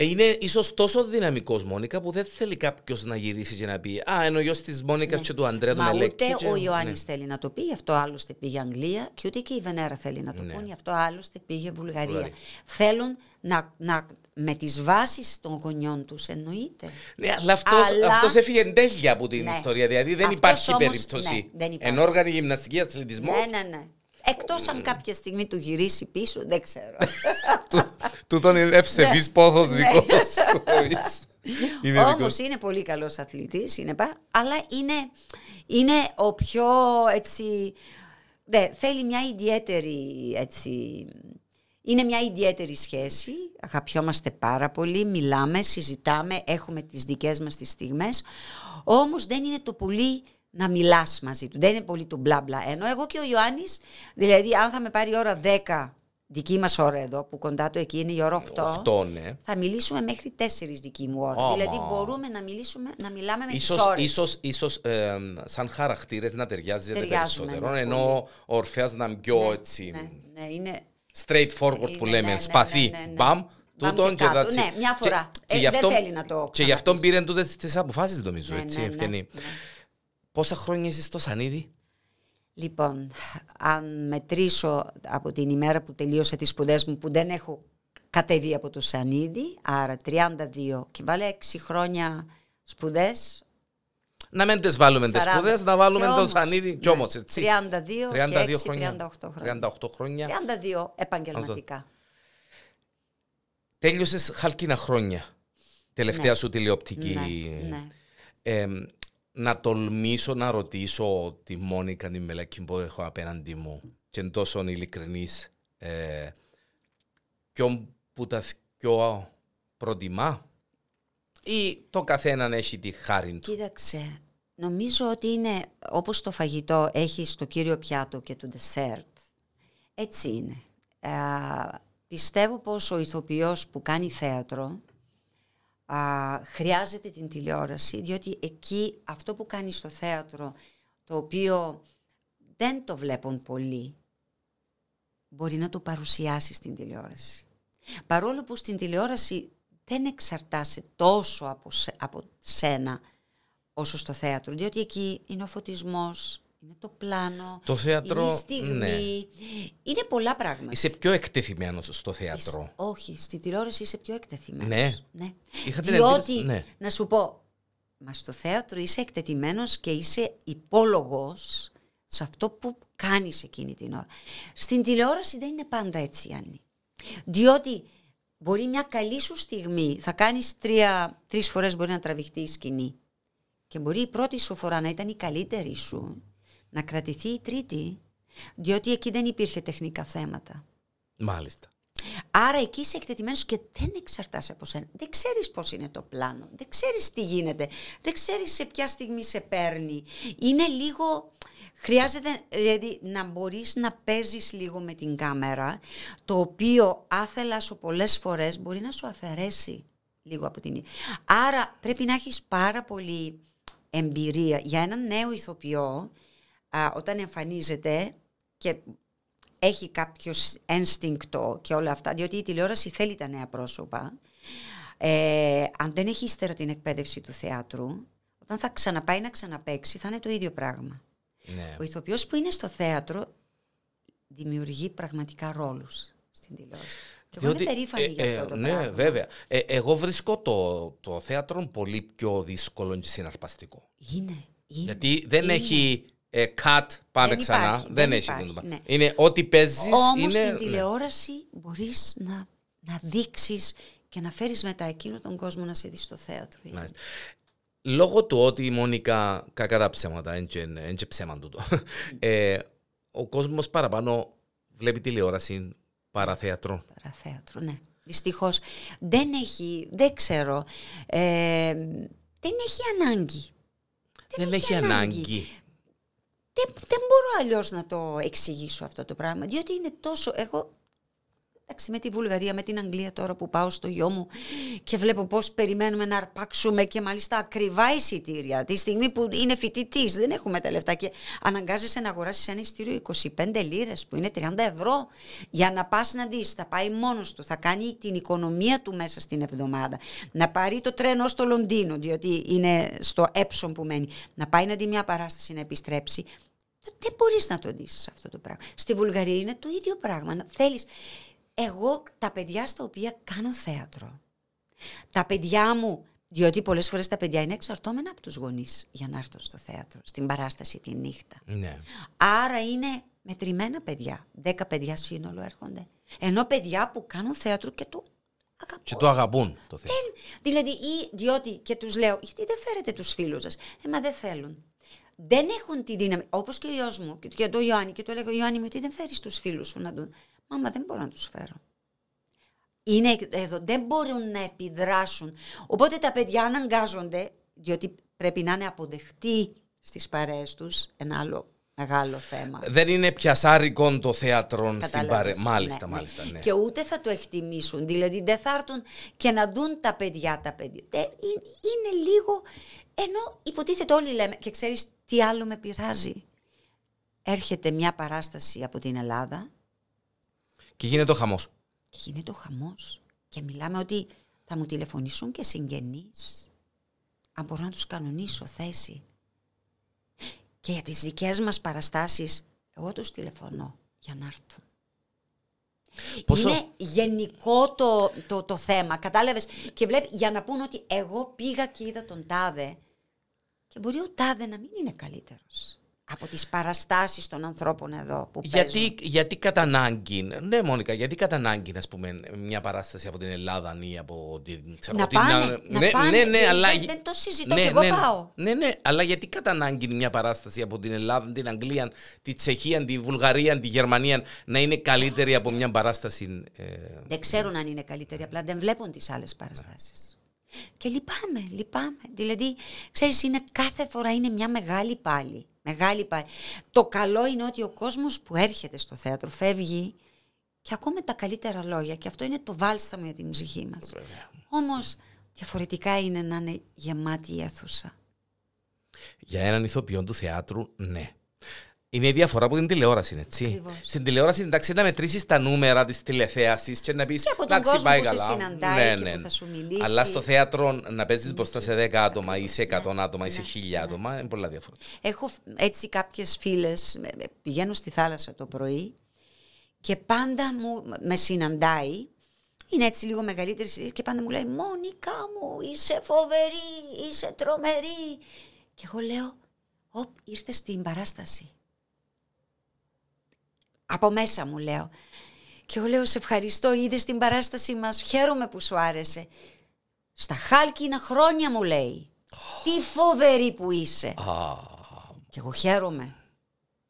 Ε, Είναι ίσως τόσο δυναμικός Μόνικα που δεν θέλει κάποιος να γυρίσει και να πει Α, είναι ο γιος της Μόνικας και του Αντρέα του Ναι. Μα Μελέκη. ούτε και- ο Ιωάννη ναι. θέλει να το πει, γι' αυτό άλλωστε πήγε Αγγλία και ούτε και η Βενέρα θέλει να το Ναι. πούν, γι' αυτό άλλωστε πήγε Βουλγαρία. Βουλγαρία. Θέλουν να, να, με τις βάσεις των γονιών τους εννοείται. Ναι, αλλά αυτός, Αλλά- αυτός έφυγε τέλεια από την Ναι. ιστορία. Δηλαδή δεν Αυτός υπάρχει όμως, περίπτωση. ναι, δεν υπάρχει. Ενόργανη γυμναστικής αθλητισμός. Ναι, ναι, ναι. Εκτός αν κάποια στιγμή του γυρίσει πίσω, δεν ξέρω. του, του τον ευσεβή πόθος Ναι. δικός σου. Όμως είναι πολύ καλός αθλητής, είναι πα, αλλά είναι, είναι ο πιο έτσι. Ναι, θέλει μια ιδιαίτερη έτσι, είναι μια ιδιαίτερη σχέση, αγαπιόμαστε πάρα πολύ, μιλάμε, συζητάμε, έχουμε τις δικές μας τις στιγμές, όμως δεν είναι το πολύ να μιλάς μαζί του, δεν είναι πολύ το μπλα μπλα. Ενώ εγώ και ο Ιωάννης, δηλαδή αν θα με πάρει ώρα 10 δική μας ώρα εδώ, που κοντά του εκεί είναι η ώρα 8, 8 ναι. θα μιλήσουμε μέχρι 4 δική μου ώρα. Άμα. Δηλαδή μπορούμε να, μιλήσουμε, να μιλάμε με Ίσως, τις ώρες. ίσως, ίσως ε, σαν χαρακτήρες να ταιριάζεται Ταιριάζουμε, περισσότερο, ναι, ενώ ο Ορφέας να είναι πιο έτσι Ναι, ναι, είναι straightforward που Είναι, λέμε, ναι, ναι, σπαθί, ναι, ναι, ναι. μπαμ, Μπαμ τούτον και και κάτω. that's Ναι, it. μια φορά. Και, Ε, γι' δεν αυτό, θέλει να το και γι' αυτό ξαναπείς. πήρε τούτες τις αποφάσεις νομίζω, Ναι, έτσι, ναι, ναι, Ευκαινή. Ναι. Πόσα χρόνια είσαι στο Σανίδι; Λοιπόν, αν μετρήσω από την ημέρα που τελείωσα τις σπουδές μου που δεν έχω κατέβει από το Σανίδι, άρα 32 και βάλε 6 χρόνια σπουδές. Να μην τις βάλουμε τις 40. σπουδές, να βάλουμε Και το όμως, Σανίδι, κι ναι, όμως, έτσι. 32 και 32 6, χρόνια. 38 χρόνια. 38 χρόνια. 32 επαγγελματικά. Τέλειωσες χάλκινα χρόνια. Τελευταία Ναι. σου τηλεοπτική. Ναι, ναι. Ε, να τολμήσω να ρωτήσω τη Μόνικα την Μελέκη που έχω απέναντι μου και είναι τόσο ειλικρινής ε, ποιον που τα πιο προτιμά ή το καθέναν έχει τη χάρη του; Κοίταξε, νομίζω ότι είναι όπως το φαγητό έχει το κύριο πιάτο και το dessert. Έτσι είναι. Α, πιστεύω πως ο ηθοποιός που κάνει θέατρο α, χρειάζεται την τηλεόραση, διότι εκεί αυτό που κάνει στο θέατρο, το οποίο δεν το βλέπουν πολλοί, μπορεί να το παρουσιάσει στην τηλεόραση. Παρόλο που στην τηλεόραση δεν εξαρτάσαι τόσο από, σε- από σένα όσο στο θέατρο, διότι εκεί είναι ο φωτισμός, είναι το πλάνο, Το θέατρο, είναι η στιγμή, ναι. είναι πολλά πράγματα. Είσαι πιο εκτεθειμένος στο θέατρο. Είσαι- όχι, στη τηλεόραση είσαι πιο εκτεθειμένος. Ναι. ναι. Είχα την Διότι, εντύπωση- ναι. να σου πω, μα στο θέατρο είσαι εκτεθειμένος και είσαι υπόλογος σε αυτό που κάνεις εκείνη την ώρα. Στην τηλεόραση δεν είναι πάντα έτσι, Άννη. Διότι μπορεί μια καλή σου στιγμή, θα κάνεις τρία, τρεις φορές μπορεί να τραβηχτεί η σκηνή και μπορεί η πρώτη σου φορά να ήταν η καλύτερη σου, να κρατηθεί η τρίτη, διότι εκεί δεν υπήρχε τεχνικά θέματα. Μάλιστα. Άρα εκεί είσαι εκτεθειμένος και δεν εξαρτάσαι από σένα. Δεν ξέρεις πώς είναι το πλάνο. Δεν ξέρεις τι γίνεται. Δεν ξέρεις σε ποια στιγμή σε παίρνει. Είναι λίγο... Χρειάζεται δηλαδή, να μπορείς να παίζεις λίγο με την κάμερα, το οποίο άθελα σου πολλές φορές μπορεί να σου αφαιρέσει λίγο από την... Άρα πρέπει να έχεις πάρα πολύ εμπειρία για έναν νέο ηθοποιό α, όταν εμφανίζεται και έχει κάποιος ένστικτο και όλα αυτά, διότι η τηλεόραση θέλει τα νέα πρόσωπα. Ε, αν δεν έχει ύστερα την εκπαίδευση του θεάτρου, όταν θα ξαναπάει να ξαναπαίξει, θα είναι το ίδιο πράγμα. Ναι. Ο ηθοποιός που είναι στο θέατρο δημιουργεί πραγματικά ρόλους στην τηλεόραση. Και εγώ είμαι περήφανη ε, για ε, αυτό το ναι, πράγμα. βέβαια. Ε, εγώ βρίσκω το, το θέατρο πολύ πιο δύσκολο και συναρπαστικό. Είναι, είναι. Γιατί δεν είναι. έχει ε, cut, πάμε Δεν ξανά. υπάρχει, δεν, δεν έχει. υπάρχει, αυτό το πράγμα. ναι. Είναι ό,τι παίζεις. Όμως είναι, στην ναι. τηλεόραση μπορείς να, να δείξεις και να φέρεις μετά εκείνο τον κόσμο να σε δει στο θέατρο. Μάλιστα. Λόγω του ότι η Μόνικα, κακά τα ψέματα, δεν και ψέμα τούτο, ε, ο κόσμος παραπάνω βλέπει τηλεόραση παρά θέατρο. Παραθέατρο, ναι. Δυστυχώς δεν έχει, δεν ξέρω, ε, δεν έχει ανάγκη. Δεν έχει ανάγκη. Δεν, δεν μπορώ αλλιώς να το εξηγήσω αυτό το πράγμα, διότι είναι τόσο, εγώ, εντάξει με τη Βουλγαρία, με την Αγγλία τώρα που πάω στο γιο μου και βλέπω πώς περιμένουμε να αρπάξουμε και μάλιστα ακριβά εισιτήρια, τη στιγμή που είναι φοιτητής, δεν έχουμε τα λεφτά και αναγκάζεσαι να αγοράσεις ένα εισιτήριο 25 λίρες που είναι 30 ευρώ για να πας να δεις, θα πάει μόνος του, θα κάνει την οικονομία του μέσα στην εβδομάδα, να πάρει το τρένο στο Λονδίνο, διότι είναι στο Έψον που μένει, να πάει να δει μια παράσταση να επιστρέψει, δεν μπορείς να το δεις αυτό το πράγμα. Στη Βουλγαρία είναι το ίδιο πράγμα. Να- Θέλεις. Εγώ τα παιδιά στα οποία κάνω θέατρο, τα παιδιά μου, διότι πολλές φορές τα παιδιά είναι εξαρτώμενα από τους γονείς για να έρθουν στο θέατρο, στην παράσταση τη νύχτα. Ναι. Άρα είναι μετρημένα παιδιά. Δέκα παιδιά σύνολο έρχονται. Ενώ παιδιά που κάνουν θέατρο και το αγαπώ. Και το αγαπούν το θέμα. Δηλαδή, ή διότι και τους λέω, γιατί δεν φέρετε τους φίλους σας; Ε, μα δεν θέλουν. Δεν έχουν τη δύναμη. Όπως και ο γιος μου και- και το Ιωάννη, και το λέγω Ιωάννη μου, ότι δεν φέρεις τους φίλους σου να δουν. Μάμα, δεν μπορώ να τους φέρω. Είναι εδώ, δεν μπορούν να επιδράσουν. Οπότε τα παιδιά αναγκάζονται, διότι πρέπει να είναι αποδεχτοί στις παρέες τους, ένα άλλο μεγάλο θέμα. Δεν είναι πιασάρικο το θέατρο στην Κατάλαβες. παρέ. Μάλιστα, Ναι, μάλιστα. Ναι. Και ούτε θα το εκτιμήσουν. Δηλαδή δεν θα έρθουν και να δουν τα παιδιά τα παιδιά. Δεν- είναι, είναι λίγο... Ενώ υποτίθεται όλοι λέμε και ξέρεις τι άλλο με πειράζει; Έρχεται μια παράσταση από την Ελλάδα Και γίνεται ο χαμός. και γίνεται ο χαμός. Και μιλάμε ότι θα μου τηλεφωνήσουν και συγγενείς. Αν μπορώ να τους κανονίσω θέση. Και για τις δικές μας παραστάσεις, εγώ τους τηλεφωνώ για να έρθουν. Πόσο- Είναι γενικό το, το, το θέμα, κατάλαβες; Και βλέπει, για να πούν ότι εγώ πήγα και είδα τον Τάδε και μπορεί ο Τάδε να μην είναι καλύτερος από τις παραστάσεις των ανθρώπων εδώ που παίζουν. Γιατί, γιατί κατά ανάγκη, ναι Μόνικα, γιατί κατά ανάγκη, ας πούμε, μια παράσταση από την Ελλάδα ή από την... Ξέρω, Να την- πάνε, να ναι, πάνε. ναι, ναι, Δεν- αλλά... δεν- δεν το συζητώ και εγώ πάω. Ναι, ναι, αλλά γιατί κατά ανάγκη μια παράσταση από την Ελλάδα, την Αγγλία, τη Τσεχία, τη Βουλγαρία, τη Γερμανία να είναι καλύτερη από μια παράσταση... Ε, Δεν ξέρουν αν είναι καλύτεροι, απλά δεν βλέπουν τις άλλες παραστάσεις. Και λυπάμαι, λυπάμαι. Δηλαδή, ξέρεις, είναι, κάθε φορά είναι μια μεγάλη πάλι. Μεγάλη πάλι. Το καλό είναι ότι ο κόσμος που έρχεται στο θέατρο φεύγει και ακούμε τα καλύτερα λόγια και αυτό είναι το βάλσαμο για την ψυχή μας. Όμως, διαφορετικά είναι να είναι γεμάτη η αίθουσα. Για έναν ηθοποιό του θεάτρου, ναι. Είναι η διαφορά από την τηλεόραση, έτσι. Ακριβώς. Στην τηλεόραση, εντάξει, να μετρήσεις τα νούμερα της τηλεθέασης και να πεις. Και από τον κόσμο που σε συναντάει και που θα σου μιλήσει. Αλλά στο θέατρο να παίζεις μπροστά σε 10 άτομα ή σε 100 άτομα ή σε 1000 άτομα είναι πολλά διαφορετικά. Έχω έτσι κάποιες φίλες, ε, ε, πηγαίνω στη θάλασσα το πρωί και πάντα μου, με συναντάει, είναι έτσι λίγο μεγαλύτερη ηλικίας και πάντα μου λέει «Μόνικα μου, είσαι φοβερή, είσαι τρομερή». Και εγώ λέω «Οπ, ήρθες στην παράσταση». Από μέσα μου λέω. Και εγώ λέω «Σε ευχαριστώ, είδες την παράσταση μας, χαίρομαι που σου άρεσε». Στα χάλκινα χρόνια μου λέει. Τι φοβερή που είσαι. Α, Και εγώ χαίρομαι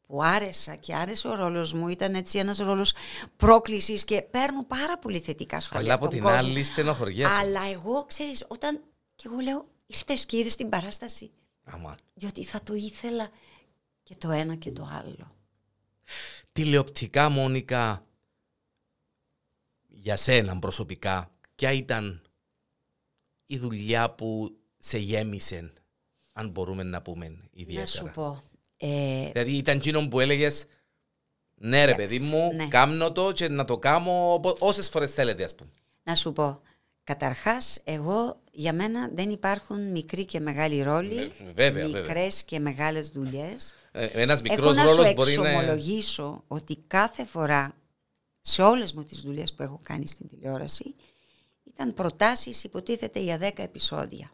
που άρεσα και άρεσε ο ρόλος μου. Ήταν έτσι ένας ρόλος πρόκλησης και παίρνω πάρα πολύ θετικά σχόλια αλλά από τον την κόσμο. άλλη στενοχωριέσαι. Αλλά εγώ, ξέρεις, όταν... Και εγώ λέω, ήρθες και είδες την παράσταση. Αμάν. Διότι θα το ήθελα και το ένα και το άλλο. Τηλεοπτικά, Μόνικα, για σένα προσωπικά, ποια ήταν η δουλειά που σε γέμισε, αν μπορούμε να πούμε ιδιαίτερα; Να σου πω. Ε, Δηλαδή ήταν εκείνο που έλεγες ναι ρε Yes, παιδί μου, ναι. κάμνω το και να το κάνω όσες φορές θέλετε, ας πούμε. να σου πω. Καταρχάς, εγώ, για μένα δεν υπάρχουν μικροί και μεγάλοι ρόλοι. Ναι, βέβαια, βέβαια. μικρές και μεγάλες δουλειές. Ένας μικρός Έχω να σου ρόλο μπορεί να. εξομολογήσω ότι κάθε φορά σε όλες μου τις δουλειές που έχω κάνει στην τηλεόραση ήταν προτάσεις υποτίθεται για 10 επεισόδια.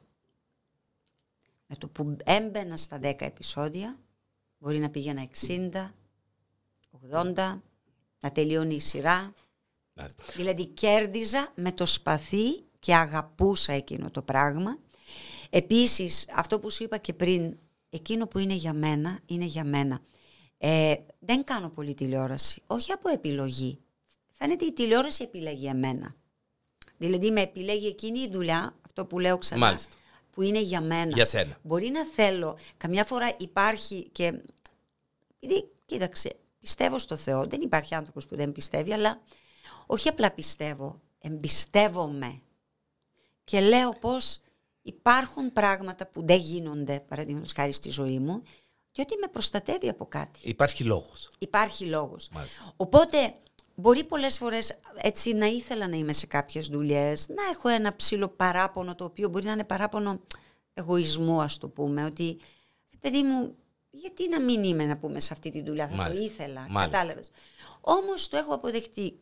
Με το που έμπαινα στα 10 επεισόδια μπορεί να πήγαινα 60, 80, να τελειώνει η σειρά. Δηλαδή κέρδιζα με το σπαθί και αγαπούσα εκείνο το πράγμα. Επίσης, αυτό που σου είπα και πριν, εκείνο που είναι για μένα, είναι για μένα. Ε, δεν κάνω πολύ τηλεόραση, όχι από επιλογή. Φαίνεται η τηλεόραση επιλέγει εμένα. Δηλαδή με επιλέγει εκείνη η δουλειά, αυτό που λέω ξανά, Μάλιστα. που είναι για μένα. Για σένα. Μπορεί να θέλω, καμιά φορά υπάρχει και... Επειδή, κοίταξε, πιστεύω στο Θεό, δεν υπάρχει άνθρωπος που δεν πιστεύει, αλλά όχι απλά πιστεύω, εμπιστεύομαι. Και λέω πως υπάρχουν πράγματα που δεν γίνονται, παραδείγματος χάρη στη ζωή μου, και ότι με προστατεύει από κάτι. Υπάρχει λόγος. Υπάρχει λόγος. Μάλιστα. Οπότε μπορεί πολλές φορές έτσι να ήθελα να είμαι σε κάποιες δουλειές, να έχω ένα ψηλό παράπονο το οποίο μπορεί να είναι παράπονο εγωισμού ας το πούμε, ότι «Ρε παιδί μου γιατί να μην είμαι να πούμε σε αυτή τη δουλειά, θα Μάλιστα. το ήθελα, Μάλιστα. κατάλαβες. Όμως το έχω αποδεχτεί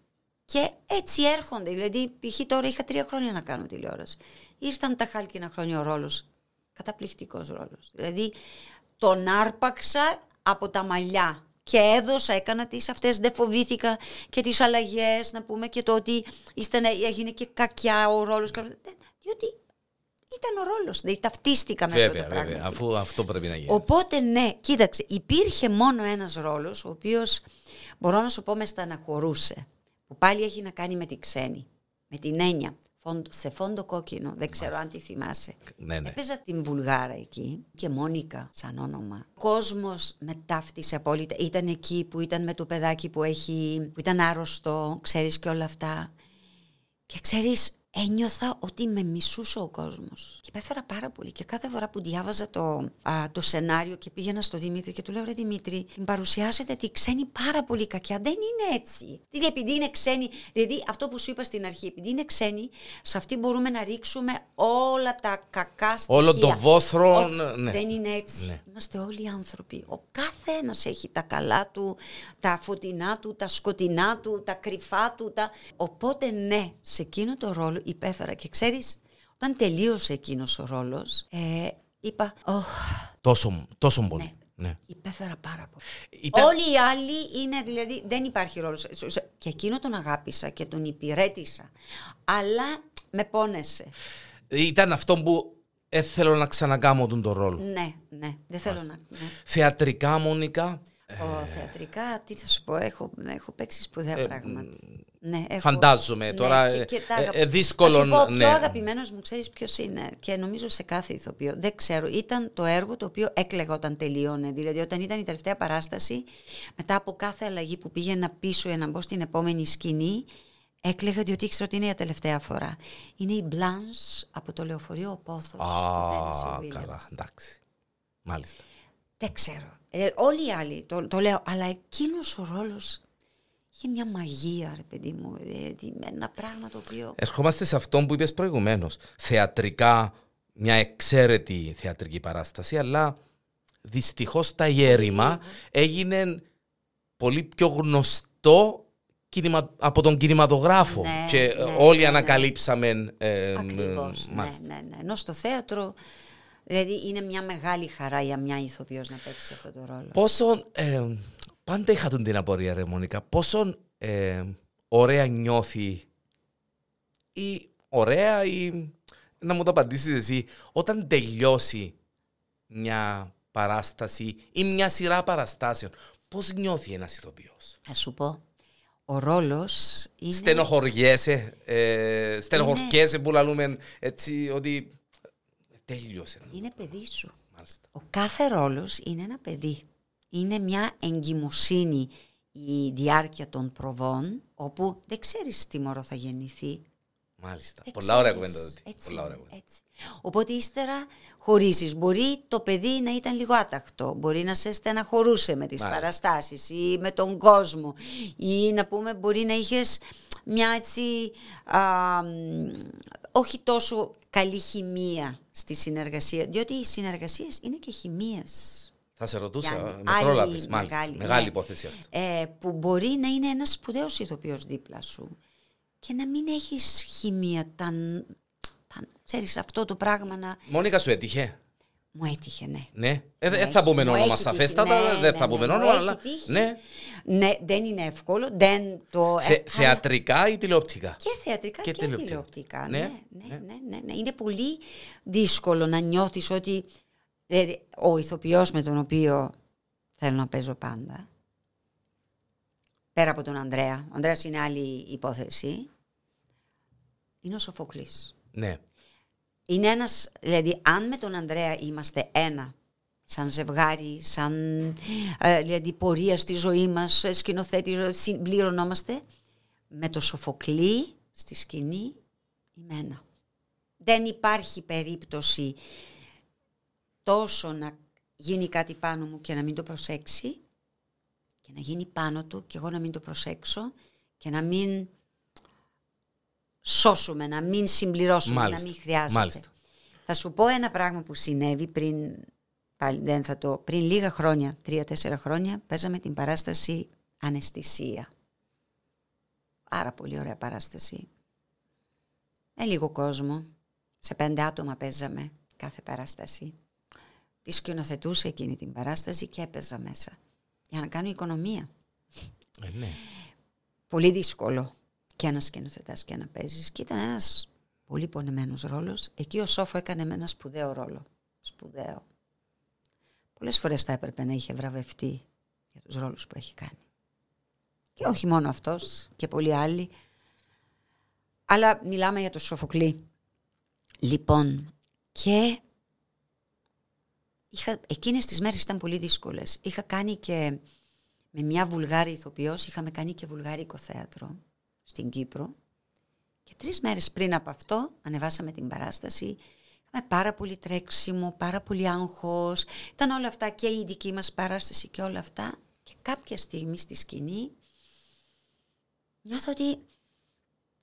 και έτσι έρχονται, δηλαδή π.χ. τώρα είχα τρία χρόνια να κάνω τηλεόραση. Ήρθαν τα χάλκινα χρόνια ο ρόλος, καταπληκτικός ρόλος. Δηλαδή τον άρπαξα από τα μαλλιά και έδωσα, έκανα τις αυτές, δεν φοβήθηκα και τις αλλαγές, να πούμε και το ότι ήσταν, έγινε και κακιά ο ρόλος, διότι ήταν ο ρόλος, δηλαδή ταυτίστηκα με αυτό το πράγμα. Βέβαια, αφού αυτό πρέπει να γίνει. Οπότε ναι, κοίταξε, υπήρχε μόνο ένας ρόλος, ο οποίος μπορώ να σου πω με στεναχωρούσε, που πάλι έχει να κάνει με τη ξένη, με την έννοια σε φόντο κόκκινο, δεν ξέρω αν τη θυμάσαι. Ναι, ναι. Έπαιζα την Βουλγάρα εκεί και Μόνικα σαν όνομα. Ο κόσμος με ταύτισε απόλυτα. Ήταν εκεί που ήταν με το παιδάκι που, έχει, που ήταν άρρωστο, ξέρεις και όλα αυτά. Και ξέρεις, ένιωθα ότι με μισούσε ο κόσμος. Και πέθαρα πάρα πολύ. Και κάθε φορά που διάβαζα το, α, το σενάριο και πήγαινα στο Δημήτρη και του λέω: Ρε Δημήτρη, την παρουσιάσετε τη ξένη πάρα πολύ κακιά. Δεν είναι έτσι. Δηλαδή, επειδή είναι ξένη, δηλαδή αυτό που σου είπα στην αρχή, επειδή είναι ξένη, σε αυτή μπορούμε να ρίξουμε όλα τα κακά στοιχεία. Όλο το βόθρο. ναι. Δεν είναι έτσι. Ναι. Είμαστε όλοι άνθρωποι. Ο κάθε ένα έχει τα καλά του, τα φωτεινά του, τα σκοτεινά του, τα κρυφά του. Τα... Οπότε ναι, σε εκείνο το ρόλο υπέφερα και ξέρεις όταν τελείωσε εκείνος ο ρόλος ε, είπα oh, τόσο, τόσο πολύ. Ναι. Ναι. Υπέφερα πάρα πολύ. Ήταν... Όλοι οι άλλοι είναι, δηλαδή, δεν υπάρχει ρόλος. Και εκείνο τον αγάπησα και τον υπηρέτησα. Αλλά με πόνεσε. Ήταν αυτό που θέλω να ξανακάμω τον ρόλο. Ναι, ναι, δεν θέλω να. Ναι. Θεατρικά, Μόνικα. Ο, ε... Θεατρικά, τι θα σου πω, έχω, έχω παίξει σπουδαία ε, πράγματα. Ναι, έχω... Φαντάζομαι ναι, τώρα. Και, και ε, ε, δύσκολο. Θα σου πω, ναι. πιο αγαπημένος μου ξέρεις ποιος είναι; Και νομίζω σε κάθε ηθοποιό. Δεν ξέρω. Ήταν το έργο το οποίο έκλαιγα όταν τελείωνε. Δηλαδή, όταν ήταν η τελευταία παράσταση, μετά από κάθε αλλαγή που πήγαινα πίσω για να μπω στην επόμενη σκηνή, έκλαιγα διότι ήξερα ότι είναι η τελευταία φορά. Είναι η Μπλάν από το λεωφορείο Πόθος. Α, καλά, εντάξει. Μάλιστα. Δεν ξέρω. Ε, όλοι οι άλλοι το, το λέω, αλλά εκείνος ο ρόλος είχε μια μαγεία, ρε παιδί μου. Δηλαδή, ένα πράγμα το οποίο. Ερχόμαστε σε αυτό που είπες προηγουμένως. Θεατρικά, μια εξαίρετη θεατρική παράσταση, αλλά δυστυχώς τα γέρημα έγινε πολύ πιο γνωστό από τον κινηματογράφο ναι, και ναι, όλοι ναι, ανακαλύψαμε ε, Ακριβώς, ναι, ναι, ναι. Ενώ στο θέατρο δηλαδή είναι μια μεγάλη χαρά για μια ηθοποιός να παίξει αυτό το ρόλο. Πόσο, ε, πάντα είχα τον την απορία ρε Μονίκα, πόσο ε, ωραία νιώθει ή ωραία ή να μου το απαντήσεις εσύ όταν τελειώσει μια παράσταση ή μια σειρά παραστάσεων. Πώς νιώθει ένας ηθοποιός; Θα σου πω. Ο ρόλος είναι... Στενοχωριέσαι, ε, στενοχωριέσαι είναι... που λαλούμε έτσι ότι τέλειωσε. Είναι παιδί σου. Μάλιστα. Ο κάθε ρόλος είναι ένα παιδί. Είναι μια εγκυμοσύνη η διάρκεια των προβών, όπου δεν ξέρεις τι μωρό θα γεννηθεί. Μάλιστα. Δεν Πολλά ωραία κουβέντα έτσι, Πολλά ωραία έτσι. Οπότε ύστερα χωρίσει. Μπορεί το παιδί να ήταν λίγο άταχτο. Μπορεί να σε στεναχωρούσε με τις Μάλιστα. παραστάσεις ή με τον κόσμο. Ή να πούμε μπορεί να είχες μια έτσι α, όχι τόσο καλή χημεία στη συνεργασία. Διότι οι συνεργασίες είναι και χημίες. Θα σε ρωτούσα, με πρόλαβες, Μεγάλη, μεγάλη ναι. υπόθεση αυτό. Ε, που μπορεί να είναι ένας σπουδαίος ηθοποιός δίπλα σου και να μην έχεις χημεία, τα, τα, ξέρεις αυτό το πράγμα να... Μόνικα σου έτυχε; Μου έτυχε, ναι. Ναι. Ε, δεν θα πούμε όνομα σαφέστατα, ναι, δεν ναι, θα ναι, πούμε όνομα, αλλά. Ναι. ναι, δεν είναι εύκολο. Δεν το... Θε, ε, θεατρικά ή τηλεοπτικά; Και θεατρικά και, και τηλεοπτικά. Ναι. Ναι, ναι, ναι, ναι, Είναι πολύ δύσκολο να νιώθεις ότι δηλαδή, ο ηθοποιός με τον οποίο θέλω να παίζω πάντα, πέρα από τον Ανδρέα, ο Ανδρέας είναι άλλη υπόθεση, είναι ο Σοφοκλής. Ναι. Είναι ένας, δηλαδή αν με τον Ανδρέα είμαστε ένα, σαν ζευγάρι, σαν ε, δηλαδή πορεία στη ζωή μας, σκηνοθέτη, συμπληρωνόμαστε, με το Σοφοκλή στη σκηνή είμαι ένα. Δεν υπάρχει περίπτωση τόσο να γίνει κάτι πάνω μου και να μην το προσέξει και να γίνει πάνω του και εγώ να μην το προσέξω και να μην σώσουμε, να μην συμπληρώσουμε, να μην χρειάζεται. Μάλιστα. Θα σου πω ένα πράγμα που συνέβη πριν, πάλι δεν θα το, πριν λίγα χρόνια, τρία-τέσσερα χρόνια, παίζαμε την παράσταση Αναισθησία. Πάρα πολύ ωραία παράσταση. Με λίγο κόσμο. Σε πέντε άτομα παίζαμε κάθε παράσταση. Τη σκηνοθετούσε εκείνη την παράσταση και έπαιζα μέσα. για να κάνω οικονομία. Ε, ναι. Πολύ δύσκολο και να σκηνοθετάς και να παίζεις. Και ήταν ένας πολύ πονεμένος ρόλος. Εκεί ο Σόφο έκανε με ένα σπουδαίο ρόλο. Σπουδαίο. Πολλές φορές θα έπρεπε να είχε βραβευτεί για τους ρόλους που έχει κάνει. Και όχι μόνο αυτός και πολλοί άλλοι. Αλλά μιλάμε για το Σοφοκλή. Λοιπόν, και είχα, εκείνες τις μέρες ήταν πολύ δύσκολες. Είχα κάνει και με μια βουλγάρη ηθοποιός, είχαμε κάνει και βουλγάρικο θέατρο στην Κύπρο. Και τρεις μέρες πριν από αυτό ανεβάσαμε την παράσταση. Είχαμε πάρα πολύ τρέξιμο, πάρα πολύ άγχος. Ήταν όλα αυτά και η δική μας παράσταση και όλα αυτά. Και κάποια στιγμή στη σκηνή νιώθω ότι